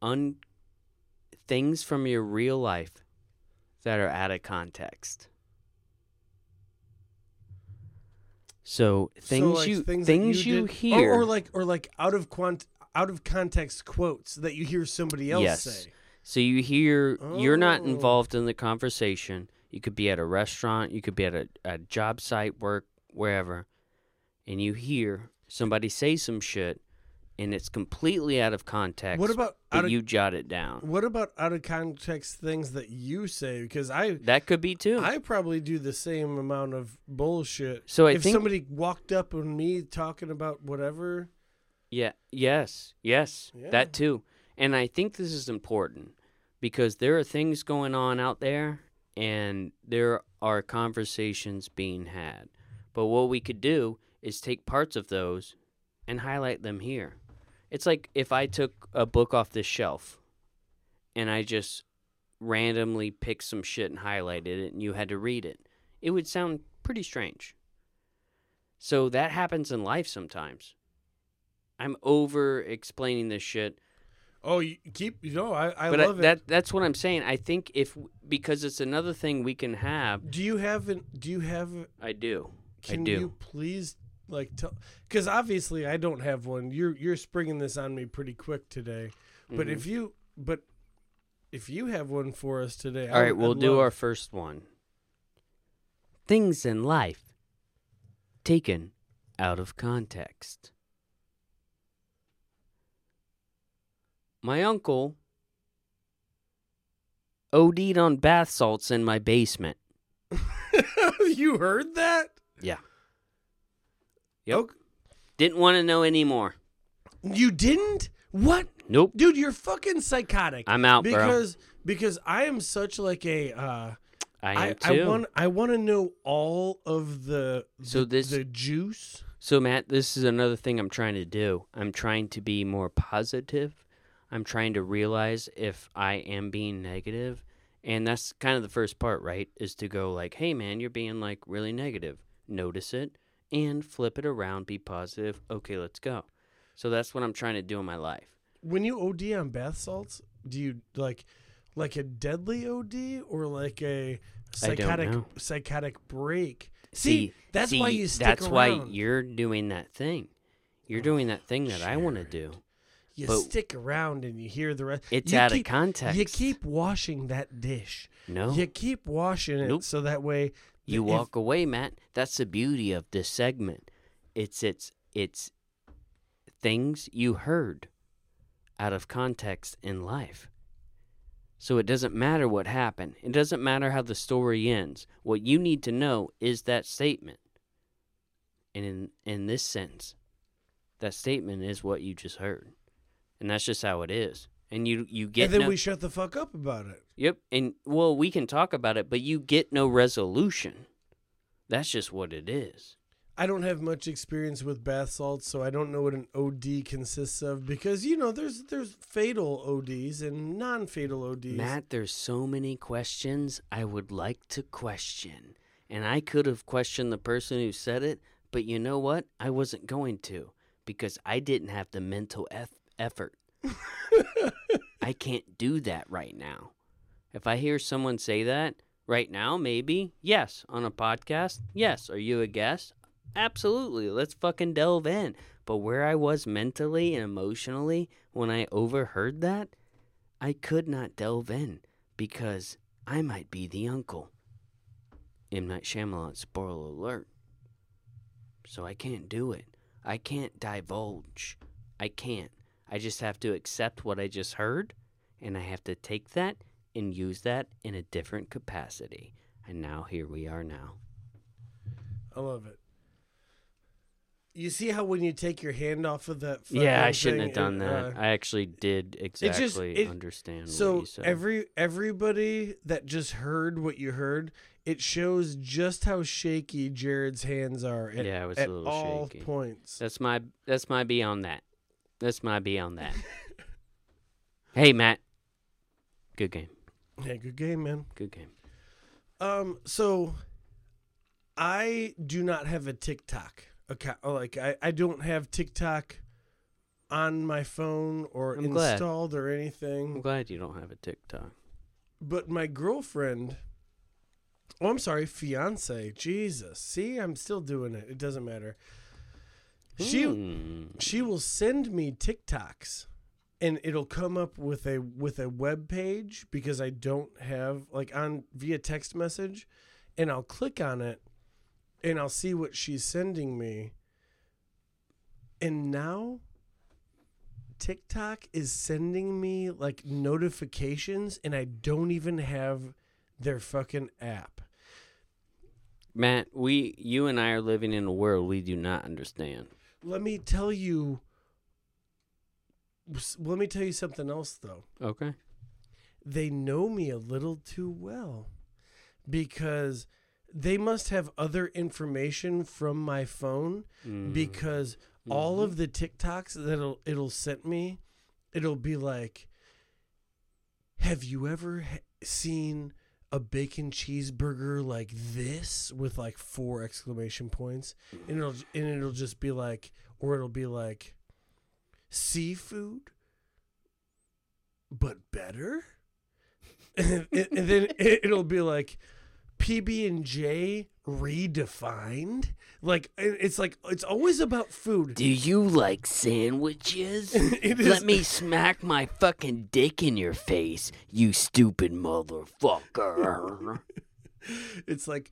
Speaker 1: un things from your real life that are out of context. So things
Speaker 2: so, like,
Speaker 1: you
Speaker 2: things,
Speaker 1: things,
Speaker 2: that
Speaker 1: you,
Speaker 2: did-
Speaker 1: hear
Speaker 2: or, or like or like out of quant out of context quotes that you hear somebody else
Speaker 1: Yes.
Speaker 2: say.
Speaker 1: So you hear you're not
Speaker 2: Oh.
Speaker 1: involved in the conversation. You could be at a restaurant, you could be at a, a job site, work, wherever, and you hear somebody say some shit, and it's completely out of context.
Speaker 2: What about of
Speaker 1: you jot it down?
Speaker 2: what about out of context things that you say? Because I
Speaker 1: That could be too.
Speaker 2: I probably do the same amount of bullshit.
Speaker 1: so I
Speaker 2: if
Speaker 1: think
Speaker 2: somebody walked up on me talking about whatever,
Speaker 1: Yeah, yes, yes,
Speaker 2: Yeah.
Speaker 1: that too. And I think this is important because there are things going on out there and there are conversations being had. But what we could do is take parts of those and highlight them here. It's like if I took a book off this shelf and I just randomly picked some shit and highlighted it and you had to read it. It would sound pretty strange. So that happens in life sometimes. I'm over explaining this shit,
Speaker 2: oh, you keep you know I I
Speaker 1: but I,
Speaker 2: love it.
Speaker 1: that that's what I'm saying. I think if because it's another thing we can have.
Speaker 2: do you have an do you have
Speaker 1: I do.
Speaker 2: can
Speaker 1: I do.
Speaker 2: Can you please like tell because obviously I don't have one. You're you're springing this on me pretty quick today. But
Speaker 1: Mhm.
Speaker 2: if you but if you have one for us today, I
Speaker 1: all right, we'll
Speaker 2: I'd
Speaker 1: do
Speaker 2: love-
Speaker 1: our first one. Things in life taken out of context. My uncle OD'd on bath salts in my basement.
Speaker 2: you heard that?
Speaker 1: Yeah. Yep.
Speaker 2: Ok-
Speaker 1: Didn't want to know anymore.
Speaker 2: You didn't? What?
Speaker 1: Nope.
Speaker 2: Dude, you're fucking psychotic.
Speaker 1: I'm out, bro.
Speaker 2: because because I am such like a uh
Speaker 1: I
Speaker 2: I, I want I want to know all of the
Speaker 1: So
Speaker 2: the,
Speaker 1: this-
Speaker 2: the juice.
Speaker 1: So, Matt, this is another thing I'm trying to do. I'm trying to be more positive. I'm trying to realize if I am being negative. And that's kind of the first part, right? Is to go like, hey, man, you're being like really negative. Notice it and flip it around, be positive. Okay, let's go. So that's what I'm trying to do in my life.
Speaker 2: When you OD on bath salts, do you like like a deadly OD or like a psychotic psychotic break? See, that's why you stick
Speaker 1: That's why you're doing that thing. You're doing that thing that I want to do.
Speaker 2: You
Speaker 1: but-
Speaker 2: stick around and you hear the rest.
Speaker 1: It's
Speaker 2: you
Speaker 1: out
Speaker 2: keep,
Speaker 1: of context.
Speaker 2: You keep washing that dish.
Speaker 1: no.
Speaker 2: You keep washing it
Speaker 1: Nope.
Speaker 2: so that way
Speaker 1: You
Speaker 2: if-
Speaker 1: walk away, Matt. That's the beauty of this segment. It's it's it's things you heard out of context in life. So it doesn't matter what happened. It doesn't matter how the story ends. What you need to know is that statement. And in in this sense, that statement is what you just heard. And that's just how it is. And you you get
Speaker 2: and then
Speaker 1: no-
Speaker 2: we shut the fuck up about it.
Speaker 1: Yep. And well, we can talk about it, but you get no resolution. That's just what it is.
Speaker 2: I don't have much experience with bath salts, so I don't know what an OD consists of because you know there's there's fatal ODs and non-fatal ODs.
Speaker 1: Matt, there's so many questions I would like to question. And I could have questioned the person who said it, but you know what? I wasn't going to because I didn't have the mental eff- effort. I can't do that right now. If I hear someone say that right now, maybe, yes, on a podcast, yes. Are you a guest? Absolutely. Let's fucking delve in. But where I was mentally and emotionally when I overheard that, I could not delve in because I might be the uncle. M. Night Shyamalan, spoiler alert. So I can't do it. I can't divulge. I can't. I just have to accept what I just heard, and I have to take that and use that in a different capacity. And now here we are now.
Speaker 2: I love it. You see how when you take your hand off of that?
Speaker 1: yeah, I shouldn't have done that.
Speaker 2: uh,
Speaker 1: I actually did
Speaker 2: just-
Speaker 1: exactly
Speaker 2: it-
Speaker 1: understand what
Speaker 2: so
Speaker 1: you said.
Speaker 2: every everybody that just heard what you heard, it shows just how shaky Jared's hands are at,
Speaker 1: Yeah, it was a little
Speaker 2: all
Speaker 1: shaky.
Speaker 2: points.
Speaker 1: That's my that's my be on that. That's my be on that. hey Matt. Good game.
Speaker 2: Yeah, good game, man.
Speaker 1: Good game.
Speaker 2: Um, so I do not have a TikTok account. Like I, I don't have TikTok on my phone or
Speaker 1: I'm glad.
Speaker 2: installed or anything.
Speaker 1: I'm glad you don't have a TikTok.
Speaker 2: But my girlfriend, oh, I'm sorry, fiance. Jesus, see, I'm still doing it. It doesn't matter. She
Speaker 1: Hmm.
Speaker 2: she will send me TikToks and it'll come up with a with a web page because I don't have like on via text message and I'll click on it and I'll see what she's sending me. And now TikTok is sending me like notifications and I don't even have their fucking app.
Speaker 1: Matt, we you and I are living in a world we do not understand.
Speaker 2: Let me tell you let me tell you something else though.
Speaker 1: Okay.
Speaker 2: they know me a little too well because they must have other information from my phone
Speaker 1: Mm.
Speaker 2: because all of the TikToks that it'll it'll send me it'll be like have you ever ha- seen a bacon cheeseburger like this with like four exclamation points and it'll and it'll just be like or it'll be like seafood but better? And, and- and then it, it'll be like PB and J redefined. Like it's like it's always about food.
Speaker 1: Do you like sandwiches?
Speaker 2: Is-
Speaker 1: Let me smack my fucking dick in your face, you stupid motherfucker.
Speaker 2: It's like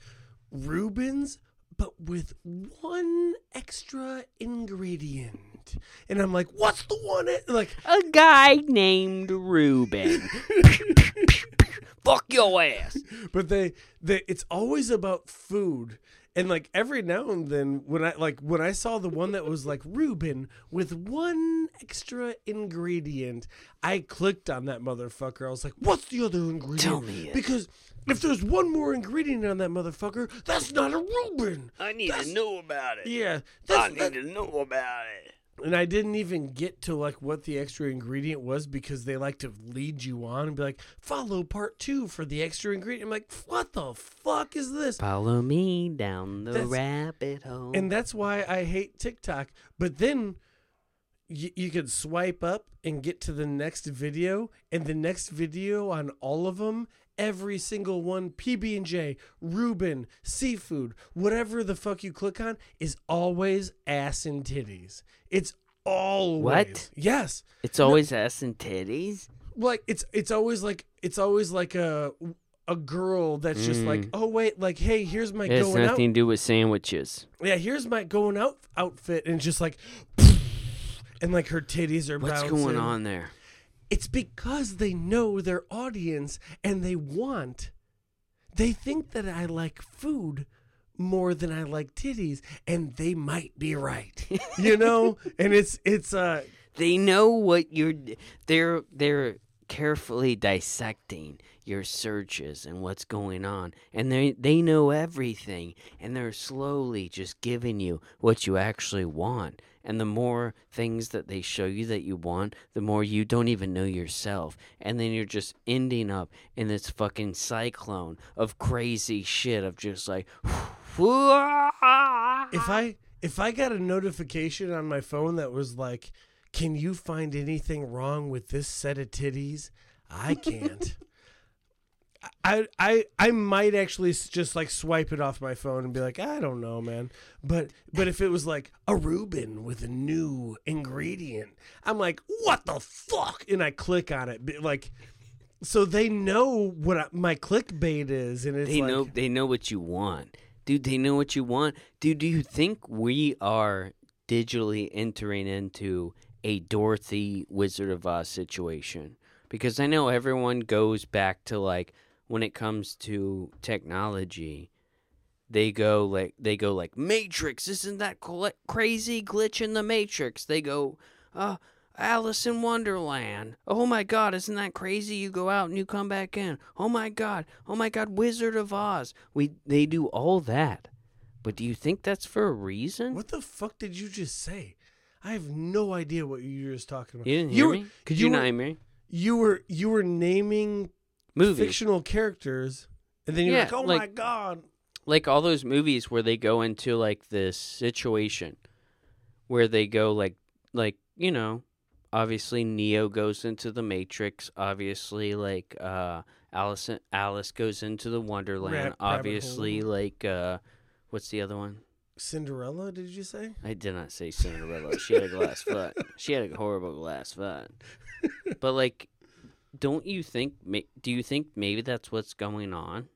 Speaker 2: Reubens but with one extra ingredient. And I'm like, what's the one? e-" Like,
Speaker 1: A guy named Ruben. Fuck your ass.
Speaker 2: but they, they, it's always about food. And like every now and then, when I like when I saw the one that was like Reuben with one extra ingredient, I clicked on that motherfucker. I was like, "What's the other ingredient?"
Speaker 1: Tell me it.
Speaker 2: because if there's one more ingredient on that motherfucker, that's not a Reuben.
Speaker 1: I need
Speaker 2: That's-
Speaker 1: to know about it.
Speaker 2: Yeah,
Speaker 1: I need
Speaker 2: that,
Speaker 1: to know about it.
Speaker 2: And I didn't even get to like what the extra ingredient was because they like to lead you on and be like, follow part two for the extra ingredient. I'm like, what the fuck is this?
Speaker 1: Follow me down the
Speaker 2: That's-
Speaker 1: rabbit hole.
Speaker 2: And that's why I hate TikTok. But then y- you could swipe up and get to the next video, and the next video on all of them, every single one, PB and J, Reuben, seafood, whatever the fuck you click on, is always ass and titties. It's always
Speaker 1: What?
Speaker 2: Yes.
Speaker 1: it's always ass and titties.
Speaker 2: like it's it's always like it's always like a a girl that's just like
Speaker 1: Mm.
Speaker 2: oh wait like hey here's my
Speaker 1: It has
Speaker 2: going out
Speaker 1: nothing to do with sandwiches.
Speaker 2: yeah here's my going out outfit and just like and like her titties are
Speaker 1: What's
Speaker 2: bouncing.
Speaker 1: going on there?
Speaker 2: It's because they know their audience and they want. They think that I like food more than I like titties, and they might be right. you know, and it's it's uh
Speaker 1: They know what you're. They're they're carefully dissecting your searches and what's going on, and they they know everything, and they're slowly just giving you what you actually want. And the more things that they show you that you want, the more you don't even know yourself. And then you're just ending up in this fucking cyclone of crazy shit of just like.
Speaker 2: if I if I got a notification on my phone that was like, "Can you find anything wrong with this set of titties?" I can't. I I I might actually just like swipe it off my phone and be like, I don't know, man. But but if it was like a Reuben with a new ingredient, I'm like, what the fuck? And I click on it, like, so they know what I, my clickbait is, and it's
Speaker 1: they
Speaker 2: like,
Speaker 1: know they know what you want dude they know what you want dude do you think we are digitally entering into a dorothy wizard of oz situation because i know everyone goes back to like when it comes to technology they go like they go like matrix isn't that cl- crazy glitch in the matrix they go uh Alice in Wonderland. Oh my god, isn't that crazy? You go out and you come back in. Oh my god. Oh my god, Wizard of Oz. We they do all that. But do you think that's for a reason?
Speaker 2: What the fuck did you just say? I have no idea what you were just talking about.
Speaker 1: You didn't
Speaker 2: You
Speaker 1: hear
Speaker 2: were-
Speaker 1: me? Could you,
Speaker 2: you
Speaker 1: not
Speaker 2: were-
Speaker 1: hear me?
Speaker 2: You were you were naming
Speaker 1: Movies.
Speaker 2: fictional characters, and then you're
Speaker 1: Yeah,
Speaker 2: like, "Oh
Speaker 1: like-
Speaker 2: my god!"
Speaker 1: like all those movies where they go into like this situation where they go like like you know obviously neo goes into the matrix obviously like uh alice alice goes into the wonderland
Speaker 2: rabbit
Speaker 1: obviously
Speaker 2: hole.
Speaker 1: like uh what's the other one
Speaker 2: Cinderella? Did you say?
Speaker 1: i did not say cinderella she had a glass foot she had a horrible glass foot but like don't you think do you think maybe that's what's going on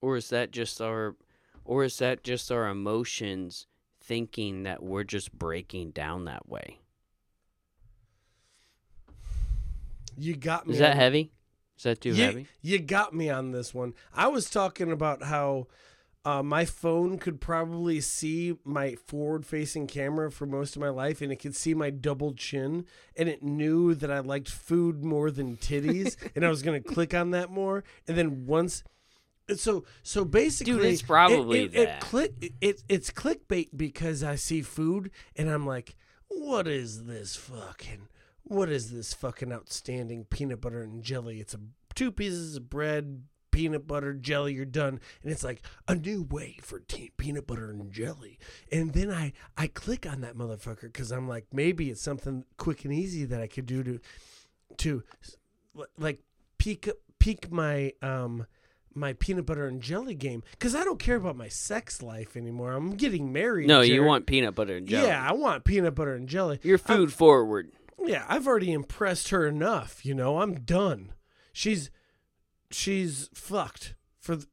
Speaker 1: or is that just our or is that just our emotions thinking that we're just breaking down that way
Speaker 2: You got me.
Speaker 1: is that
Speaker 2: on-
Speaker 1: heavy is that too
Speaker 2: you,
Speaker 1: heavy
Speaker 2: You got me on this one. I was talking about how uh, my phone could probably see my forward-facing camera for most of my life, and it could see my double chin, and it knew that I liked food more than titties, and I was gonna click on that more. And then once, so so basically,
Speaker 1: it's probably
Speaker 2: it, it,
Speaker 1: that.
Speaker 2: It click, it it's clickbait because I see food, and I'm like, what is this fucking? What is this fucking outstanding peanut butter and jelly? It's a two pieces of bread, peanut butter, jelly. You're done, and it's like a new way for tea, peanut butter and jelly. And then I I click on that motherfucker because I'm like, maybe it's something quick and easy that I could do to to like peak peak my um my peanut butter and jelly game because I don't care about my sex life anymore. I'm getting married.
Speaker 1: no you want peanut butter and jelly
Speaker 2: Yeah, I want peanut butter and jelly.
Speaker 1: you're
Speaker 2: I'm-
Speaker 1: food forward
Speaker 2: yeah, I've already impressed her enough. You know, I'm done. She's she's fucked for th-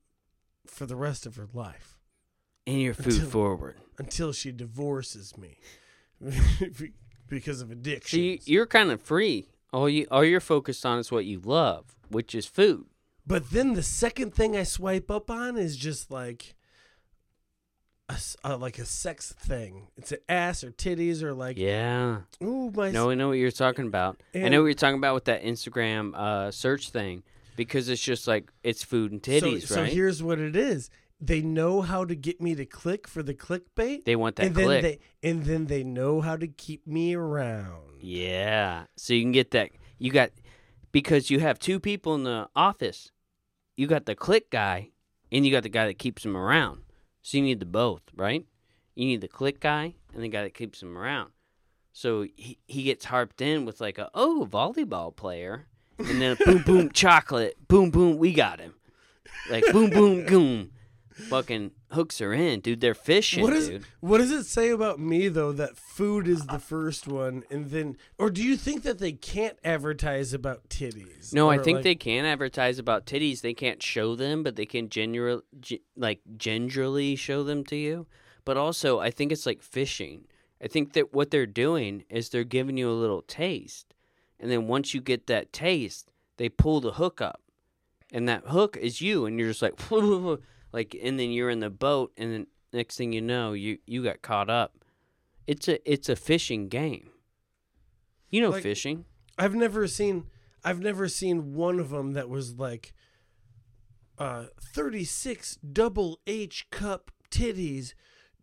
Speaker 2: for the rest of her life
Speaker 1: and you're food
Speaker 2: Until-
Speaker 1: forward
Speaker 2: until she divorces me because of addiction.
Speaker 1: so you, you're kind of free all you all you're focused on is what you love which is food
Speaker 2: But then the second thing I swipe up on is just like a, uh, like a sex thing. It's an ass or titties or like
Speaker 1: yeah
Speaker 2: ooh my
Speaker 1: No, I know what you're talking about. I know what you're talking about with that Instagram uh, search thing because it's just like it's food and titties,
Speaker 2: so,
Speaker 1: right?
Speaker 2: So here's what it is. They know how to get me to click for the clickbait.
Speaker 1: they want that
Speaker 2: and then they and then they know how to keep me around.
Speaker 1: yeah, so you can get that. You got because you have two people in the office. You got the click guy, and you got the guy that keeps them around. So you need the both, right? You need the click guy and the guy that keeps him around. So he, he gets harped in with like a oh volleyball player, and then boom boom chocolate, boom boom we got him, like boom boom boom, fucking hooks her in, dude. They're fishing,
Speaker 2: What is
Speaker 1: dude.
Speaker 2: what does it say about me though that food is the first one and then or do you think that they can't advertise about titties?
Speaker 1: No, I think
Speaker 2: like-
Speaker 1: they can advertise about titties. They can't show them, but they can general, ge- like gingerly show them to you. But also, I think it's like fishing. I think that what they're doing is they're giving you a little taste. And then once you get that taste, they pull the hook up. And that hook is you and you're just like like and then you're in the boat and then next thing you know, you you got caught up. It's a it's a fishing game. You know
Speaker 2: Like-
Speaker 1: fishing.
Speaker 2: I've never seen I've never seen one of them that was like uh 36 double H cup titties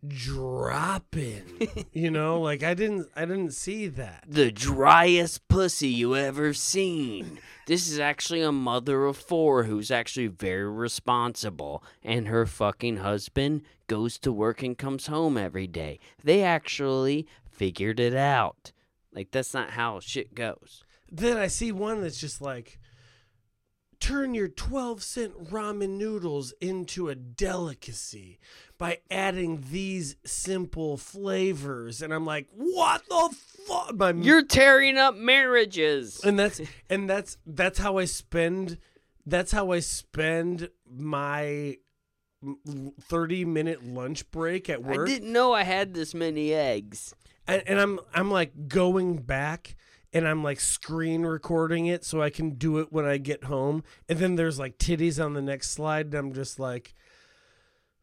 Speaker 2: dropping. you know, like I didn't I didn't see that.
Speaker 1: the driest pussy you ever seen. This is actually a mother of four who's actually very responsible, and her fucking husband goes to work and comes home every day. They actually figured it out. Like, that's not how shit goes.
Speaker 2: Then I see one that's just like turn your 12 cent ramen noodles into a delicacy by adding these simple flavors and I'm like, "What the fuck?" My
Speaker 1: You're tearing up marriages.
Speaker 2: and that's and that's that's how I spend that's how I spend my 30 minute lunch break at work.
Speaker 1: I didn't know I had this many eggs.
Speaker 2: and, and I'm I'm like going back and I'm like screen recording it so I can do it when I get home and then there's like titties on the next slide and I'm just like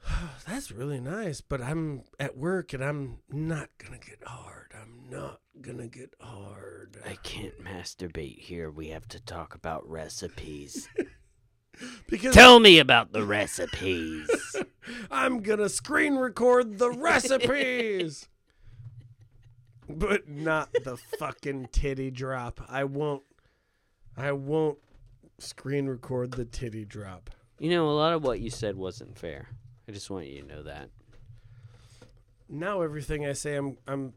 Speaker 2: that's really nice but I'm at work and I'm not going to get hard I'm not going to get hard
Speaker 1: I can't masturbate here. We have to talk about recipes.
Speaker 2: because
Speaker 1: Tell me about the recipes.
Speaker 2: I'm gonna screen record the recipes, but not the fucking titty drop. I won't. I won't screen record the titty drop.
Speaker 1: You know, a lot of what you said wasn't fair. I just want you to know that.
Speaker 2: Now everything I say, I'm I'm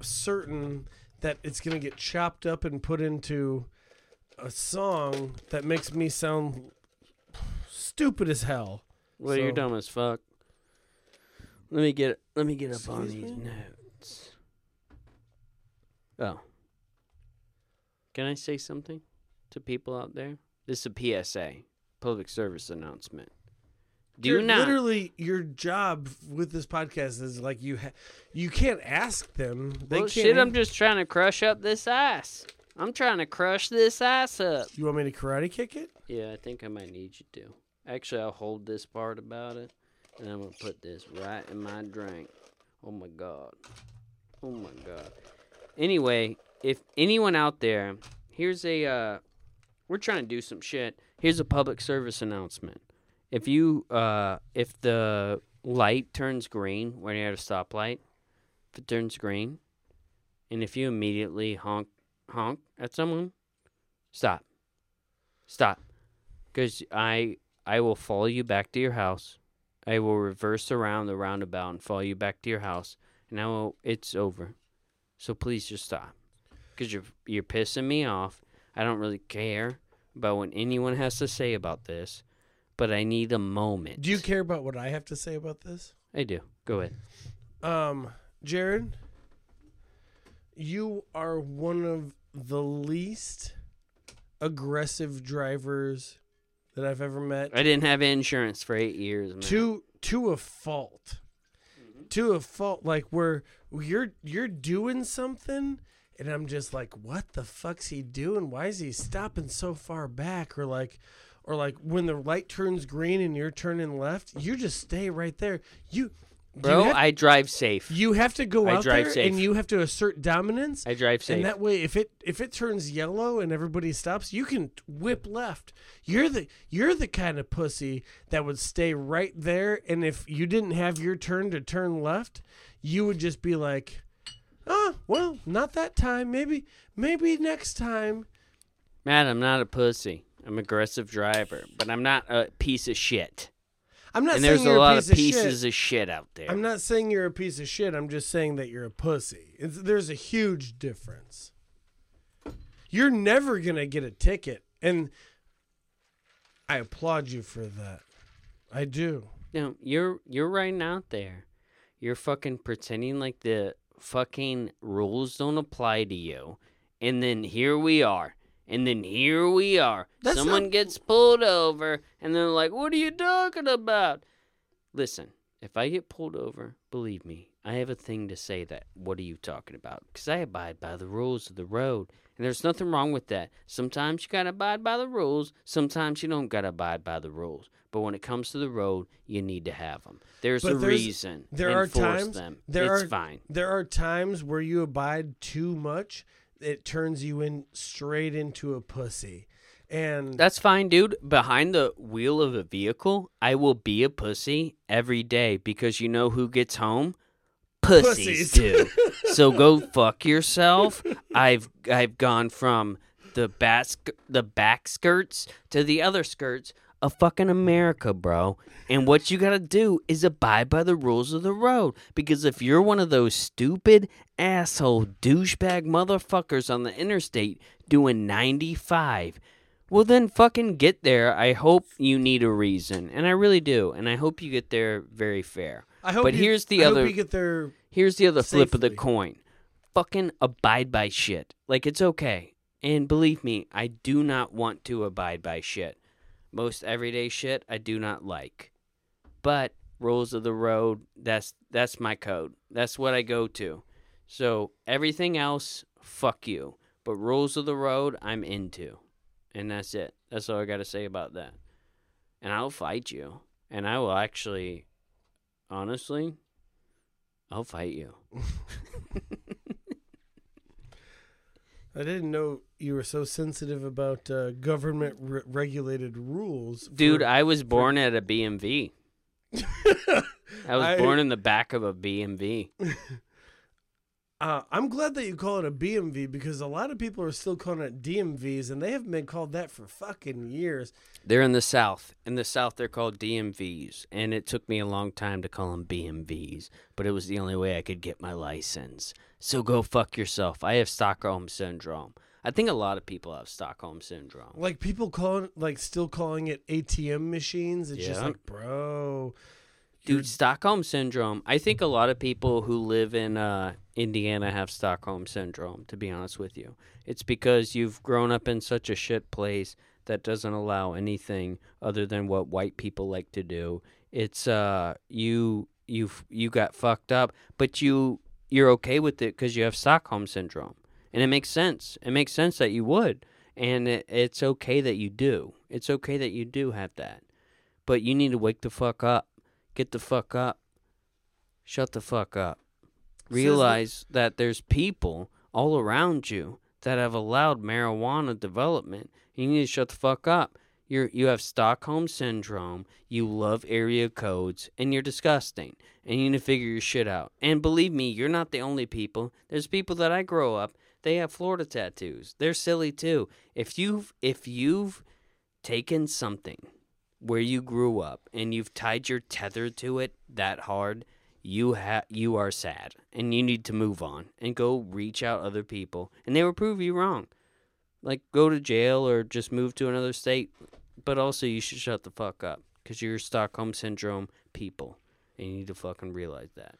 Speaker 2: certain that it's gonna get chopped up and put into a song that makes me sound stupid as hell.
Speaker 1: Well, you're dumb as fuck. Let me get let me get up on these
Speaker 2: me?
Speaker 1: notes. Oh. Can I say something to people out there? This is a PSA, public service announcement. Do
Speaker 2: You're
Speaker 1: not
Speaker 2: literally your job with this podcast is like you ha- you can't ask them. They
Speaker 1: well,
Speaker 2: can't.
Speaker 1: shit, I'm just trying to crush up this ass. I'm trying to crush this ass up.
Speaker 2: You want me to karate kick it?
Speaker 1: Yeah, I think I might need you to. Actually, I'll hold this part about it, and I'm gonna put this right in my drink. Oh my god. Oh my god. Anyway, if anyone out there, here's a. Uh, we're trying to do some shit. Here's a public service announcement. If you, uh, if the light turns green when you're at a stoplight, if it turns green, and if you immediately honk, honk at someone, stop. Stop because I I will follow you back to your house. I will reverse around the roundabout and follow you back to your house, and I will. It's over. So please just stop, because you're you're pissing me off. I don't really care about what anyone has to say about this, but I need a moment.
Speaker 2: Do you care about what I have to say about this?
Speaker 1: I do. Go ahead.
Speaker 2: Um, Jared, you are one of the least aggressive drivers that I've ever met.
Speaker 1: I didn't have insurance for eight years. Man.
Speaker 2: to to a fault to a fault like where you're you're doing something and i'm just like what the fuck's he doing? Why is he stopping so far back? Or like or like when the light turns green and you're turning left you just stay right there. You
Speaker 1: bro.
Speaker 2: have,
Speaker 1: I drive safe.
Speaker 2: you have to go
Speaker 1: I
Speaker 2: out
Speaker 1: drive
Speaker 2: there
Speaker 1: safe.
Speaker 2: and you have to assert dominance
Speaker 1: I drive safe.
Speaker 2: and that way, if it if it turns yellow and everybody stops, you can whip left. You're the you're the kind of pussy that would stay right there, and if you didn't have your turn to turn left, you would just be like, "Oh, well, not that time. Maybe maybe next time."
Speaker 1: Matt, I'm not a pussy. I'm aggressive driver, but I'm not a piece of shit.
Speaker 2: I'm not
Speaker 1: and
Speaker 2: saying
Speaker 1: there's
Speaker 2: you're
Speaker 1: a lot
Speaker 2: piece
Speaker 1: of pieces
Speaker 2: shit.
Speaker 1: of shit out there.
Speaker 2: I'm not saying you're a piece of shit. I'm just saying that you're a pussy. It's, there's a huge difference. You're never gonna get a ticket, and I applaud you for that. I do.
Speaker 1: No, you're you're riding out there. You're fucking pretending like the fucking rules don't apply to you. And then here we are. And then here we are.
Speaker 2: That's
Speaker 1: Someone
Speaker 2: not-
Speaker 1: gets pulled over and they're like, "What are you talking about?" Listen, if I get pulled over, believe me, I have a thing to say that. What are you talking about? Because I abide by the rules of the road. And there's nothing wrong with that. Sometimes you got to abide by the rules. Sometimes you don't got to abide by the rules. But when it comes to the road, you need to have them. There's
Speaker 2: But
Speaker 1: a
Speaker 2: there's-
Speaker 1: reason.
Speaker 2: there are times-
Speaker 1: them.
Speaker 2: there
Speaker 1: it's
Speaker 2: are-
Speaker 1: fine.
Speaker 2: There are times where you abide too much, it turns you in straight into a pussy. And
Speaker 1: That's fine, dude. Behind the wheel of a vehicle, I will be a pussy every day because you know who gets home? Pussies,
Speaker 2: Pussies.
Speaker 1: do. so go fuck yourself. I've I've gone from the back the back skirts to the other skirts of fucking America, bro. And what you gotta do is abide by the rules of the road. Because if you're one of those stupid asshole douchebag motherfuckers on the interstate doing 95, well then fucking get there. I hope you need a reason. And I really do. And I hope you get there very fair.
Speaker 2: I hope
Speaker 1: but
Speaker 2: you-
Speaker 1: here's the
Speaker 2: I
Speaker 1: other
Speaker 2: hope you get there.
Speaker 1: Here's the other flip of the coin. Fucking abide by shit. Like it's okay. And believe me, I do not want to abide by shit. Most everyday shit I do not like. But rules of the road, that's that's my code. That's what I go to. So everything else, fuck you. But rules of the road, I'm into. And that's it. That's all I got to say about that. And I'll fight you. And I will actually honestly I'll fight you.
Speaker 2: I didn't know you were so sensitive about uh, government re- regulated rules. for-
Speaker 1: Dude, I was born at a BMV. I was
Speaker 2: I-
Speaker 1: born in the back of a BMV.
Speaker 2: Uh, I'm glad that you call it a BMV because a lot of people are still calling it DMVs, and they haven't been called that for fucking years.
Speaker 1: They're in the South. In the South, they're called DMVs. And it took me a long time to call them BMVs, but it was the only way I could get my license. So go fuck yourself. I have Stockholm Syndrome. I think a lot of people have Stockholm Syndrome.
Speaker 2: Like people calling, like still calling it ATM machines. It's just like, bro,
Speaker 1: Dude, Stockholm Syndrome. I think a lot of people who live in uh, Indiana have Stockholm Syndrome, to be honest with you. It's because you've grown up in such a shit place that doesn't allow anything other than what white people like to do. It's uh you you you got fucked up, but you you're okay with it cuz you have Stockholm syndrome. And it makes sense. It makes sense that you would. And it, it's okay that you do. It's okay that you do have that. But you need to wake the fuck up. Get the fuck up. Shut the fuck up. Realize that there's people all around you that have allowed marijuana development. You need to shut the fuck up. You're you have Stockholm syndrome. You love area codes, and you're disgusting. And you need to figure your shit out. And believe me, you're not the only people. There's people that I grow up. They have Florida tattoos. They're silly too. If you've if you've taken something where you grew up and you've tied your tether to it that hard, you ha- you are sad and you need to move on and go reach out other people and they will prove you wrong. Like go to jail or just move to another state, but also you should shut the fuck up cuz you're Stockholm syndrome people and you need to fucking realize that.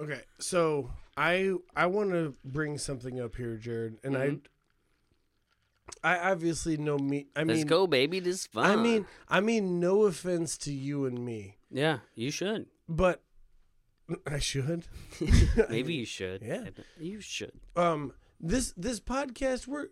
Speaker 2: Okay, so I I want to bring something up here, Jared, and
Speaker 1: Mhm.
Speaker 2: I I obviously know me. I
Speaker 1: Let's
Speaker 2: mean,
Speaker 1: go baby, this is fun.
Speaker 2: I mean, I mean, no offense to you and me,
Speaker 1: yeah, you should.
Speaker 2: but I should.
Speaker 1: Maybe you should.
Speaker 2: Yeah.
Speaker 1: You should.
Speaker 2: Um, this this podcast we're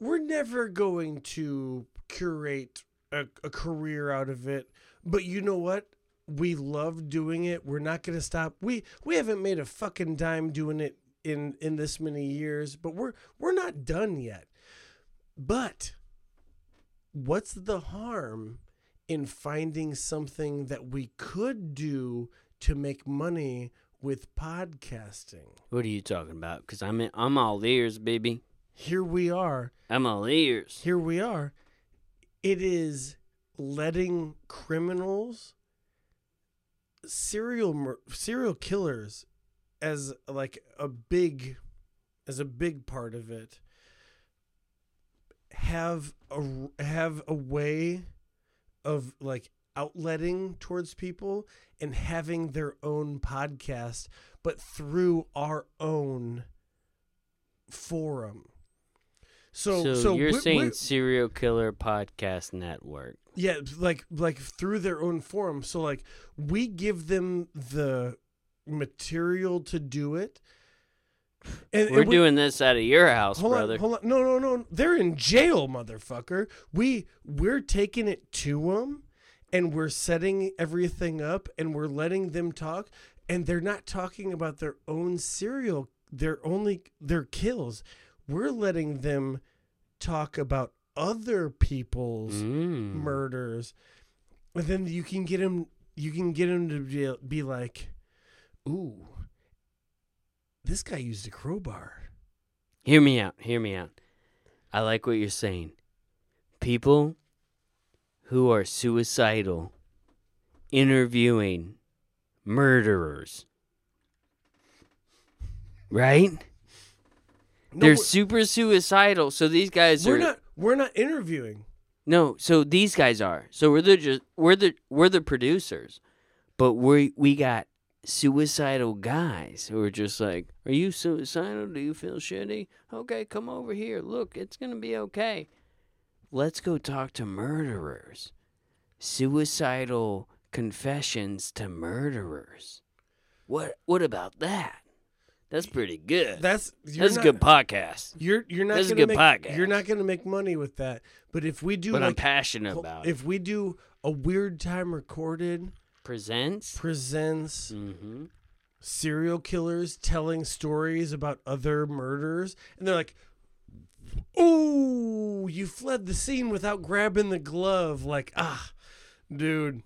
Speaker 2: we're never going to curate a, a career out of it, but you know what? We love doing it. We're not going to stop. We we haven't made a fucking dime doing it in in this many years, but we're we're not done yet. But what's the harm in finding something that we could do to make money with podcasting?
Speaker 1: What are you talking about? Cuz I'm in, I'm all ears, baby.
Speaker 2: Here we are.
Speaker 1: I'm all ears.
Speaker 2: Here we are. It is letting criminals serial mur- serial killers as like a big as a big part of it have a have a way of like outletting towards people and having their own podcast but through our own forum so
Speaker 1: So,
Speaker 2: so,
Speaker 1: you're
Speaker 2: we're-
Speaker 1: saying
Speaker 2: we're-
Speaker 1: serial killer podcast network.
Speaker 2: yeah, like like through their own forum. So like we give them the material to do it. And,
Speaker 1: We're
Speaker 2: and we-
Speaker 1: doing this out of your house,
Speaker 2: hold
Speaker 1: brother.
Speaker 2: on, hold on. No, no, no. They're in jail, motherfucker. We we're taking it to them, and we're setting everything up, and we're letting them talk, and they're not talking about their own serial. They're only their kills. We're letting them talk about other people's
Speaker 1: Mm.
Speaker 2: murders, and then you can get him. You can get him to be, be like, "Ooh, this guy used a crowbar."
Speaker 1: Hear me out. Hear me out. I like what you're saying. People who are suicidal interviewing murderers. Right?
Speaker 2: No,
Speaker 1: They're super suicidal. So these guys
Speaker 2: we're
Speaker 1: are
Speaker 2: not. We're not interviewing.
Speaker 1: No, so these guys are. So we're the just we're the we're the producers. But we we got suicidal guys who are just like, "Are you suicidal? Do you feel shitty? Okay, come over here. Look, it's going to be okay." Let's go talk to murderers. Suicidal confessions to murderers. What what about that? That's pretty good.
Speaker 2: That's
Speaker 1: That's a good podcast.
Speaker 2: You're you're not
Speaker 1: That's a
Speaker 2: gonna
Speaker 1: good
Speaker 2: make
Speaker 1: podcast.
Speaker 2: you're not gonna make money with that. But if we do
Speaker 1: But I'm passionate about it.
Speaker 2: if we do a weird time recorded
Speaker 1: Presents.
Speaker 2: presents
Speaker 1: Mm-hmm.
Speaker 2: serial killers telling stories about other murders, and they're like, "Oh, you fled the scene without grabbing the glove." Like, ah, dude,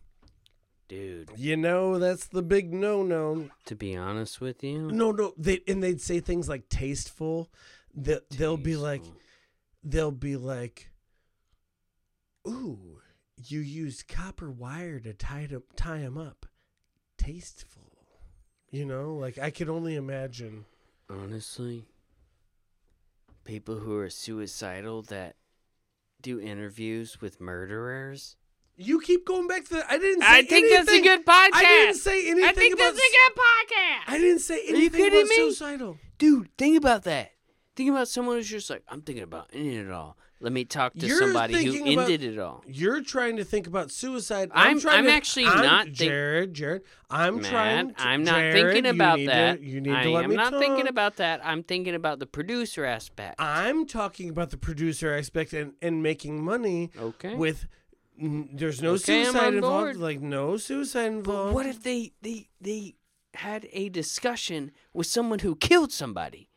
Speaker 1: Dude,
Speaker 2: you know that's the big no-no.
Speaker 1: to be honest with you,
Speaker 2: No, no, they and they'd say things like tasteful. That they'll be like, they'll be like, "Ooh, you used copper wire to tie them tie him up. Tasteful." You know, like I could only imagine.
Speaker 1: honestly, people who are suicidal that do interviews with murderers.
Speaker 2: You keep going back to that. I didn't. Say anything
Speaker 1: I think that's a good podcast.
Speaker 2: I didn't say anything
Speaker 1: I think
Speaker 2: about.
Speaker 1: that's a good podcast.
Speaker 2: I didn't say anything about
Speaker 1: me?
Speaker 2: suicidal.
Speaker 1: Dude, think about that. Think about someone who's just like, I'm thinking about ending it all. Let me talk to
Speaker 2: You're
Speaker 1: somebody who
Speaker 2: about-
Speaker 1: ended it all.
Speaker 2: You're trying to think about suicide.
Speaker 1: I'm-
Speaker 2: trying
Speaker 1: I'm
Speaker 2: to-
Speaker 1: actually
Speaker 2: I'm-
Speaker 1: not think-
Speaker 2: Jared. Jared, I'm
Speaker 1: Matt,
Speaker 2: trying. To,
Speaker 1: I'm not
Speaker 2: Jared,
Speaker 1: thinking
Speaker 2: you
Speaker 1: about
Speaker 2: need
Speaker 1: that.
Speaker 2: To, you need
Speaker 1: I
Speaker 2: to let
Speaker 1: am
Speaker 2: me
Speaker 1: not thinking about that. I'm thinking about the producer aspect.
Speaker 2: I'm talking about the producer aspect and, and making money
Speaker 1: okay.
Speaker 2: with. There's no
Speaker 1: Okay,
Speaker 2: suicide involved. Like no suicide involved.
Speaker 1: But what if they they they had a discussion with someone who killed somebody?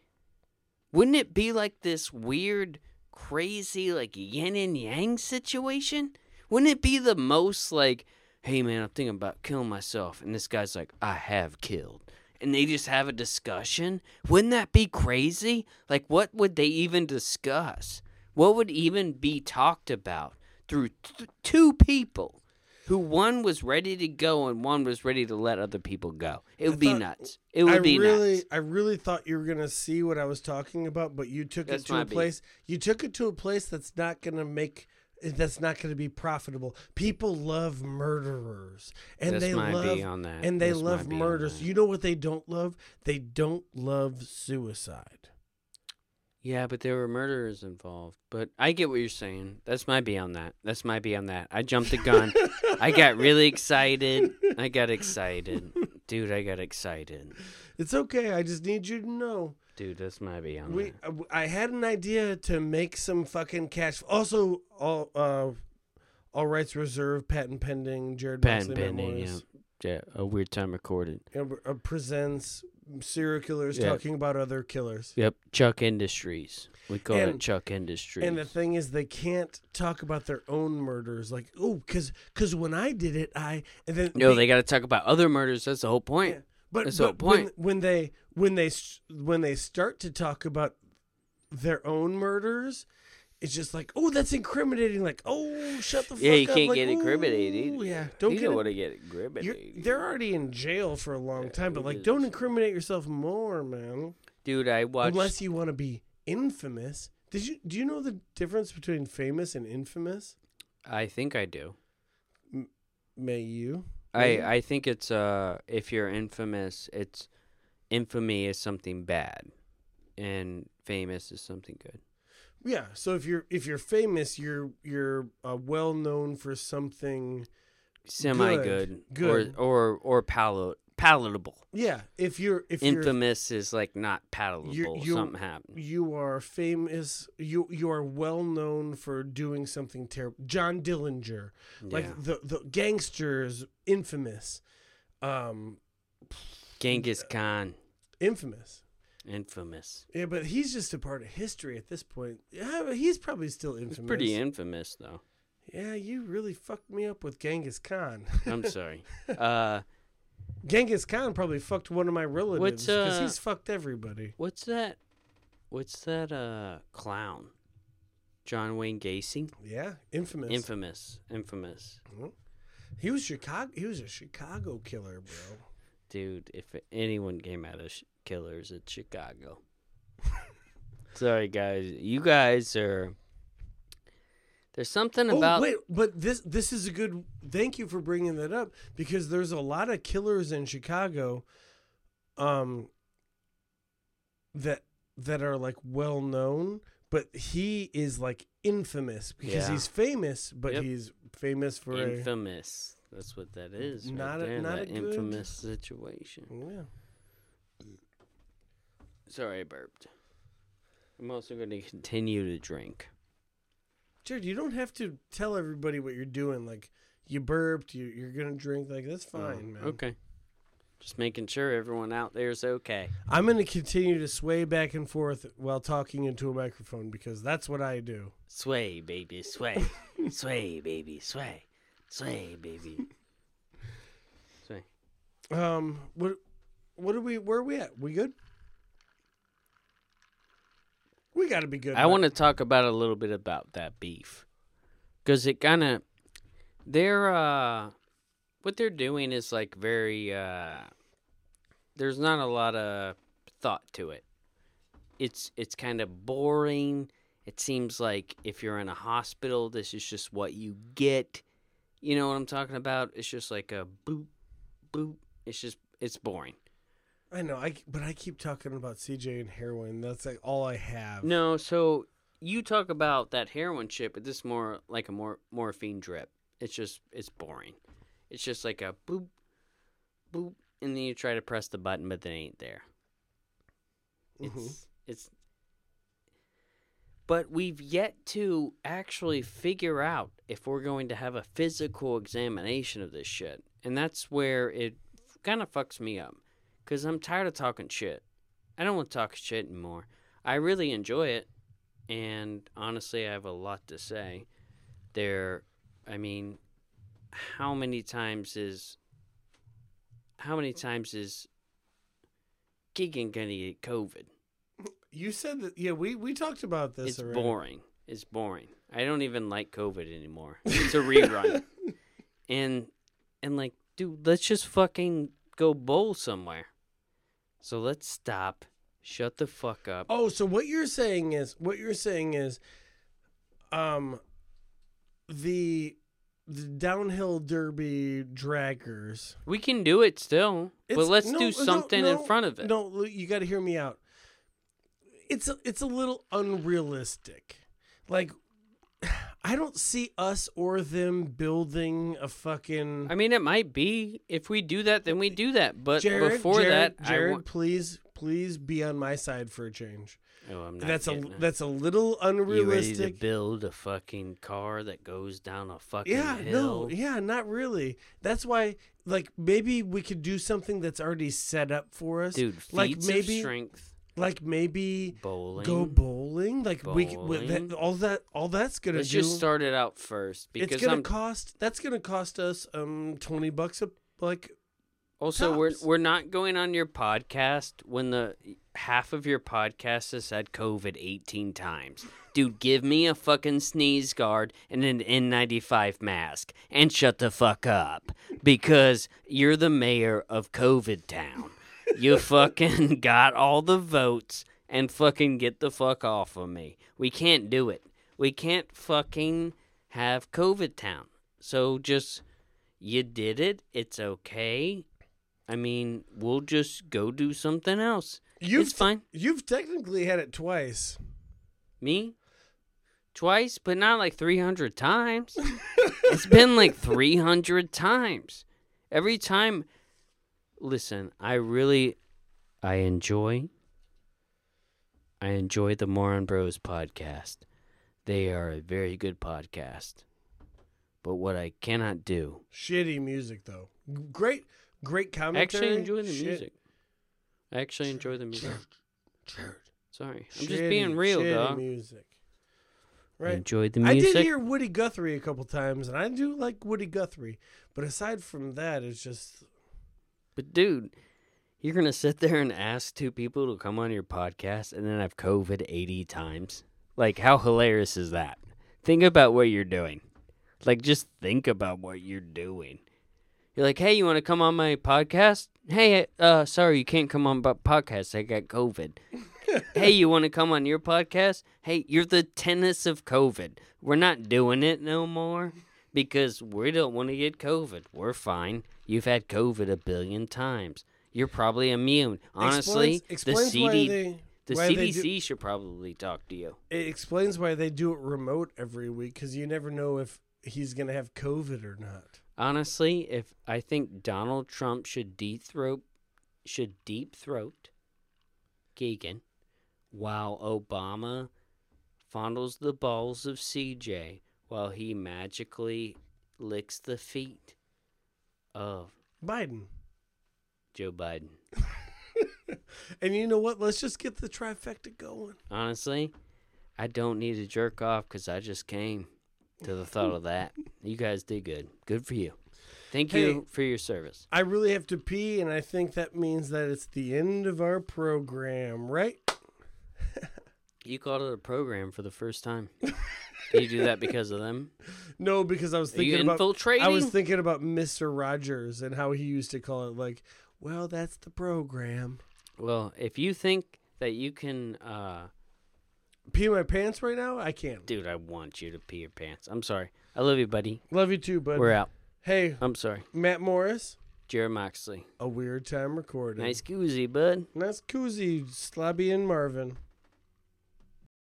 Speaker 1: Wouldn't it be like this weird, crazy, like yin and yang situation? Wouldn't it be the most like, hey man, I'm thinking about killing myself, and this guy's like, I have killed, and they just have a discussion? Wouldn't that be crazy? Like, what would they even discuss? What would even be talked about through th- two people? who one was ready to go and one was ready to let other people go. It would be
Speaker 2: thought-
Speaker 1: nuts. It would
Speaker 2: I
Speaker 1: be
Speaker 2: really,
Speaker 1: nuts.
Speaker 2: I really thought you were gonna see what I was talking about, but you took
Speaker 1: That's
Speaker 2: it to a
Speaker 1: beat.
Speaker 2: place. You took it to a place that's not gonna make. That's not going to be profitable. People love murderers, and they love
Speaker 1: on that.
Speaker 2: and they love
Speaker 1: might be on
Speaker 2: murders. You know what they don't love? They don't love suicide.
Speaker 1: Yeah, but there were murderers involved. But I get what you're saying. That's my be on that. That's my be on that. I jumped the gun. I got really excited. I got excited. Dude, I got excited.
Speaker 2: It's okay. I just need you to know.
Speaker 1: Dude, that's my be on
Speaker 2: We,
Speaker 1: that.
Speaker 2: I had an idea to make some fucking cash. Also, all uh, all rights reserved, patent pending. Jared
Speaker 1: Patent
Speaker 2: Moxley
Speaker 1: pending, yeah.
Speaker 2: Memoirs.
Speaker 1: yeah. A weird time recorded.
Speaker 2: uh, uh, presents serial killers
Speaker 1: Yeah.
Speaker 2: talking about other killers.
Speaker 1: Yep. Chuck Industries. We call it Chuck Industries.
Speaker 2: And the thing is, they can't talk about their own murders. Like, oh, because cause when I did it, I and then
Speaker 1: no,
Speaker 2: the-
Speaker 1: they got to talk about other murders. That's the whole point.
Speaker 2: Yeah, but,
Speaker 1: That's the whole point.
Speaker 2: when they when they when they start to talk about their own murders, it's just like, oh, that's incriminating. Like, oh, shut the fuck up.
Speaker 1: Yeah, you
Speaker 2: up.
Speaker 1: can't
Speaker 2: Like,
Speaker 1: get incriminated.
Speaker 2: Yeah, don't
Speaker 1: you
Speaker 2: get.
Speaker 1: don't want to get
Speaker 2: you're,
Speaker 1: incriminated.
Speaker 2: they're already in jail for a long time, but like, don't incriminate yourself more, man.
Speaker 1: Dude, I watched.
Speaker 2: Unless you want to be infamous. Did you do you know the difference between famous and infamous?
Speaker 1: I think I do.
Speaker 2: May you?
Speaker 1: I
Speaker 2: Maybe?
Speaker 1: I think it's uh if you're infamous, it's infamy is something bad, and famous is something good.
Speaker 2: Yeah. So if you're if you're famous, you're you're uh, well known for something
Speaker 1: Semi good,
Speaker 2: Good.
Speaker 1: or or or palat- palatable.
Speaker 2: Yeah, if you're if you're
Speaker 1: Infamous is like not palatable.
Speaker 2: you're-
Speaker 1: Something happened.
Speaker 2: you are famous, you you are well known for doing something terrible. John Dillinger, like
Speaker 1: yeah.
Speaker 2: the the gangsters, infamous, um,
Speaker 1: Genghis Khan,
Speaker 2: infamous.
Speaker 1: Infamous.
Speaker 2: Yeah, but he's just a part of history at this point. Yeah, he's probably still infamous.
Speaker 1: It's pretty infamous though.
Speaker 2: Yeah, you really fucked me up with Genghis Khan.
Speaker 1: I'm sorry. Uh,
Speaker 2: Genghis Khan probably fucked one of my relatives because
Speaker 1: uh,
Speaker 2: he's fucked everybody.
Speaker 1: what's that? What's that? Uh, clown. John Wayne Gacy.
Speaker 2: Yeah, infamous.
Speaker 1: Infamous. Infamous.
Speaker 2: he was Chicago. He was a Chicago killer, bro.
Speaker 1: Dude, if anyone came out of killers, it's Chicago. Sorry, guys. You guys are. There's something about.
Speaker 2: oh wait, but this this is a good. Thank you for bringing that up because there's a lot of killers in Chicago, um, that that are like well known, but he is like infamous because
Speaker 1: Yeah.
Speaker 2: he's famous, but
Speaker 1: Yep.
Speaker 2: he's famous for a.
Speaker 1: infamous. That's what that is. right
Speaker 2: Not a-
Speaker 1: there,
Speaker 2: not a good-
Speaker 1: infamous situation.
Speaker 2: Yeah.
Speaker 1: Sorry, I burped. I'm also going to continue to drink.
Speaker 2: Jared, you don't have to tell everybody what you're doing. Like you burped, you you're gonna drink. Like that's fine, man.
Speaker 1: Oh, Okay. Just making sure everyone out there is okay.
Speaker 2: I'm gonna continue to sway back and forth while talking into a microphone because that's what I do.
Speaker 1: Sway, baby, sway. sway, baby, sway. Sway, baby. Sway.
Speaker 2: Um, what what are we? Where are we at? We good? We got to be good.
Speaker 1: I want to talk about a little bit about that beef. Because it kind of. They're, uh. What they're doing is like very, uh. There's not a lot of thought to it. It's it's kind of boring. It seems like if you're in a hospital, this is just what you get. You know what I'm talking about? It's just like a boop, boop. It's just it's boring.
Speaker 2: I know. I but I keep talking about CJ and heroin. That's like all I have.
Speaker 1: No, so you talk about that heroin shit, but this is more like a more morphine drip. It's just it's boring. It's just like a boop, boop, and then you try to press the button, but it ain't there. It's
Speaker 2: Mhm.
Speaker 1: it's. But we've yet to actually figure out if we're going to have a physical examination of this shit, and that's where it kind of fucks me up, because I'm tired of talking shit. I don't want to talk shit anymore. I really enjoy it, and honestly, I have a lot to say. There, I mean, how many times is how many times is Keegan gonna get COVID?
Speaker 2: You said that. Yeah, we we talked about this.
Speaker 1: it's
Speaker 2: already.
Speaker 1: boring. It's boring. I don't even like COVID anymore. It's a rerun, and and like, dude, let's just fucking go bowl somewhere. So let's stop. Shut the fuck up.
Speaker 2: Oh, so what you're saying is what you're saying is, um, the the downhill derby draggers.
Speaker 1: We can do it still, but let's
Speaker 2: no,
Speaker 1: do something
Speaker 2: no,
Speaker 1: in front of it.
Speaker 2: No, look, you got to hear me out. It's a, it's a little unrealistic. Like, I don't see us or them building a fucking.
Speaker 1: I mean, it might be. If we do that, then we do that. But
Speaker 2: Jared,
Speaker 1: before
Speaker 2: Jared,
Speaker 1: that,
Speaker 2: Jared,
Speaker 1: want.
Speaker 2: please, please be on my side for a change.
Speaker 1: Oh, I'm not
Speaker 2: That's a
Speaker 1: it.
Speaker 2: that's a little unrealistic.
Speaker 1: You ready to build a fucking car that goes down a fucking
Speaker 2: Yeah,
Speaker 1: hill?
Speaker 2: no, yeah, not really. That's why, like, maybe we could do something that's already set up for us.
Speaker 1: Dude,
Speaker 2: like maybe,
Speaker 1: of strength,
Speaker 2: like maybe
Speaker 1: bowling.
Speaker 2: go bowling. Like we, we that, all that, all that's gonna
Speaker 1: Let's
Speaker 2: do.
Speaker 1: just start it out first because
Speaker 2: it's gonna
Speaker 1: I'm
Speaker 2: cost. That's gonna cost us um twenty bucks a like.
Speaker 1: also we're we're not going on your podcast when the half of your podcast has said COVID 18 times. Dude, give me a fucking sneeze guard and an N95 mask and shut the fuck up because you're the mayor of COVID town. You fucking got all the votes and fucking get the fuck off of me. We can't do it. We can't fucking have COVID town. So just you did it. It's okay. I mean, we'll just go do something else.
Speaker 2: You've
Speaker 1: it's fine.
Speaker 2: You've technically had it twice.
Speaker 1: Me? Twice, but not like 300 times. it's been like 300 times. Every time listen, I really, I enjoy, I enjoy the Moron Bros podcast. They are a very good podcast. But what I cannot do,
Speaker 2: Shitty music though. Great, great
Speaker 1: I
Speaker 2: commentary.
Speaker 1: actually enjoy the
Speaker 2: Shit.
Speaker 1: music. I actually enjoy the music. Sorry, I'm just
Speaker 2: shitty,
Speaker 1: being real,
Speaker 2: shitty
Speaker 1: dog.
Speaker 2: Music.
Speaker 1: I
Speaker 2: Right.
Speaker 1: enjoyed the music.
Speaker 2: I
Speaker 1: music.
Speaker 2: did hear Woody Guthrie a couple times, and I do like Woody Guthrie. But aside from that, it's just
Speaker 1: But dude, you're gonna sit there and ask two people to come on your podcast and then have COVID eighty times. Like, how hilarious is that? Think about what you're doing. Like, just think about what you're doing. You're like, hey, you want to come on my podcast? Hey, uh, sorry, you can't come on my podcast. I got COVID. hey, you want to come on your podcast? Hey, you're the tennis of COVID. We're not doing it no more because we don't want to get COVID. We're fine. You've had COVID a billion times. You're probably immune. Honestly,
Speaker 2: explains,
Speaker 1: the
Speaker 2: explains why
Speaker 1: CD,
Speaker 2: they
Speaker 1: the CDC
Speaker 2: do-
Speaker 1: should probably talk to you.
Speaker 2: it explains why they do it remote every week because you never know if he's gonna have COVID or not.
Speaker 1: Honestly, if I think Donald Trump should deep throat should deep throat Keegan while Obama fondles the balls of CJ while he magically licks the feet of
Speaker 2: Biden.
Speaker 1: Joe Biden.
Speaker 2: And you know what? Let's just get the trifecta going.
Speaker 1: Honestly, I don't need to jerk off because I just came to the thought of that. You guys did good. Good for you. Thank
Speaker 2: Hey.
Speaker 1: you for your service.
Speaker 2: I really have to pee, and I think that means that it's the end of our program, right?
Speaker 1: You called it a program for the first time. Did you do that because of them?
Speaker 2: No, because I was
Speaker 1: Are you
Speaker 2: thinking about
Speaker 1: infiltrating?
Speaker 2: I was thinking about Mister Rogers and how he used to call it like, well, that's the program.
Speaker 1: well, if you think that you can, uh,
Speaker 2: Pee my pants right now? I can't.
Speaker 1: dude, I want you to pee your pants. I'm sorry. I love you, buddy.
Speaker 2: Love you too, bud.
Speaker 1: We're out.
Speaker 2: Hey,
Speaker 1: I'm sorry.
Speaker 2: Matt Morris,
Speaker 1: Jared Moxley.
Speaker 2: a weird time recording.
Speaker 1: Nice koozie, bud.
Speaker 2: Nice koozie, Slabby and Marvin.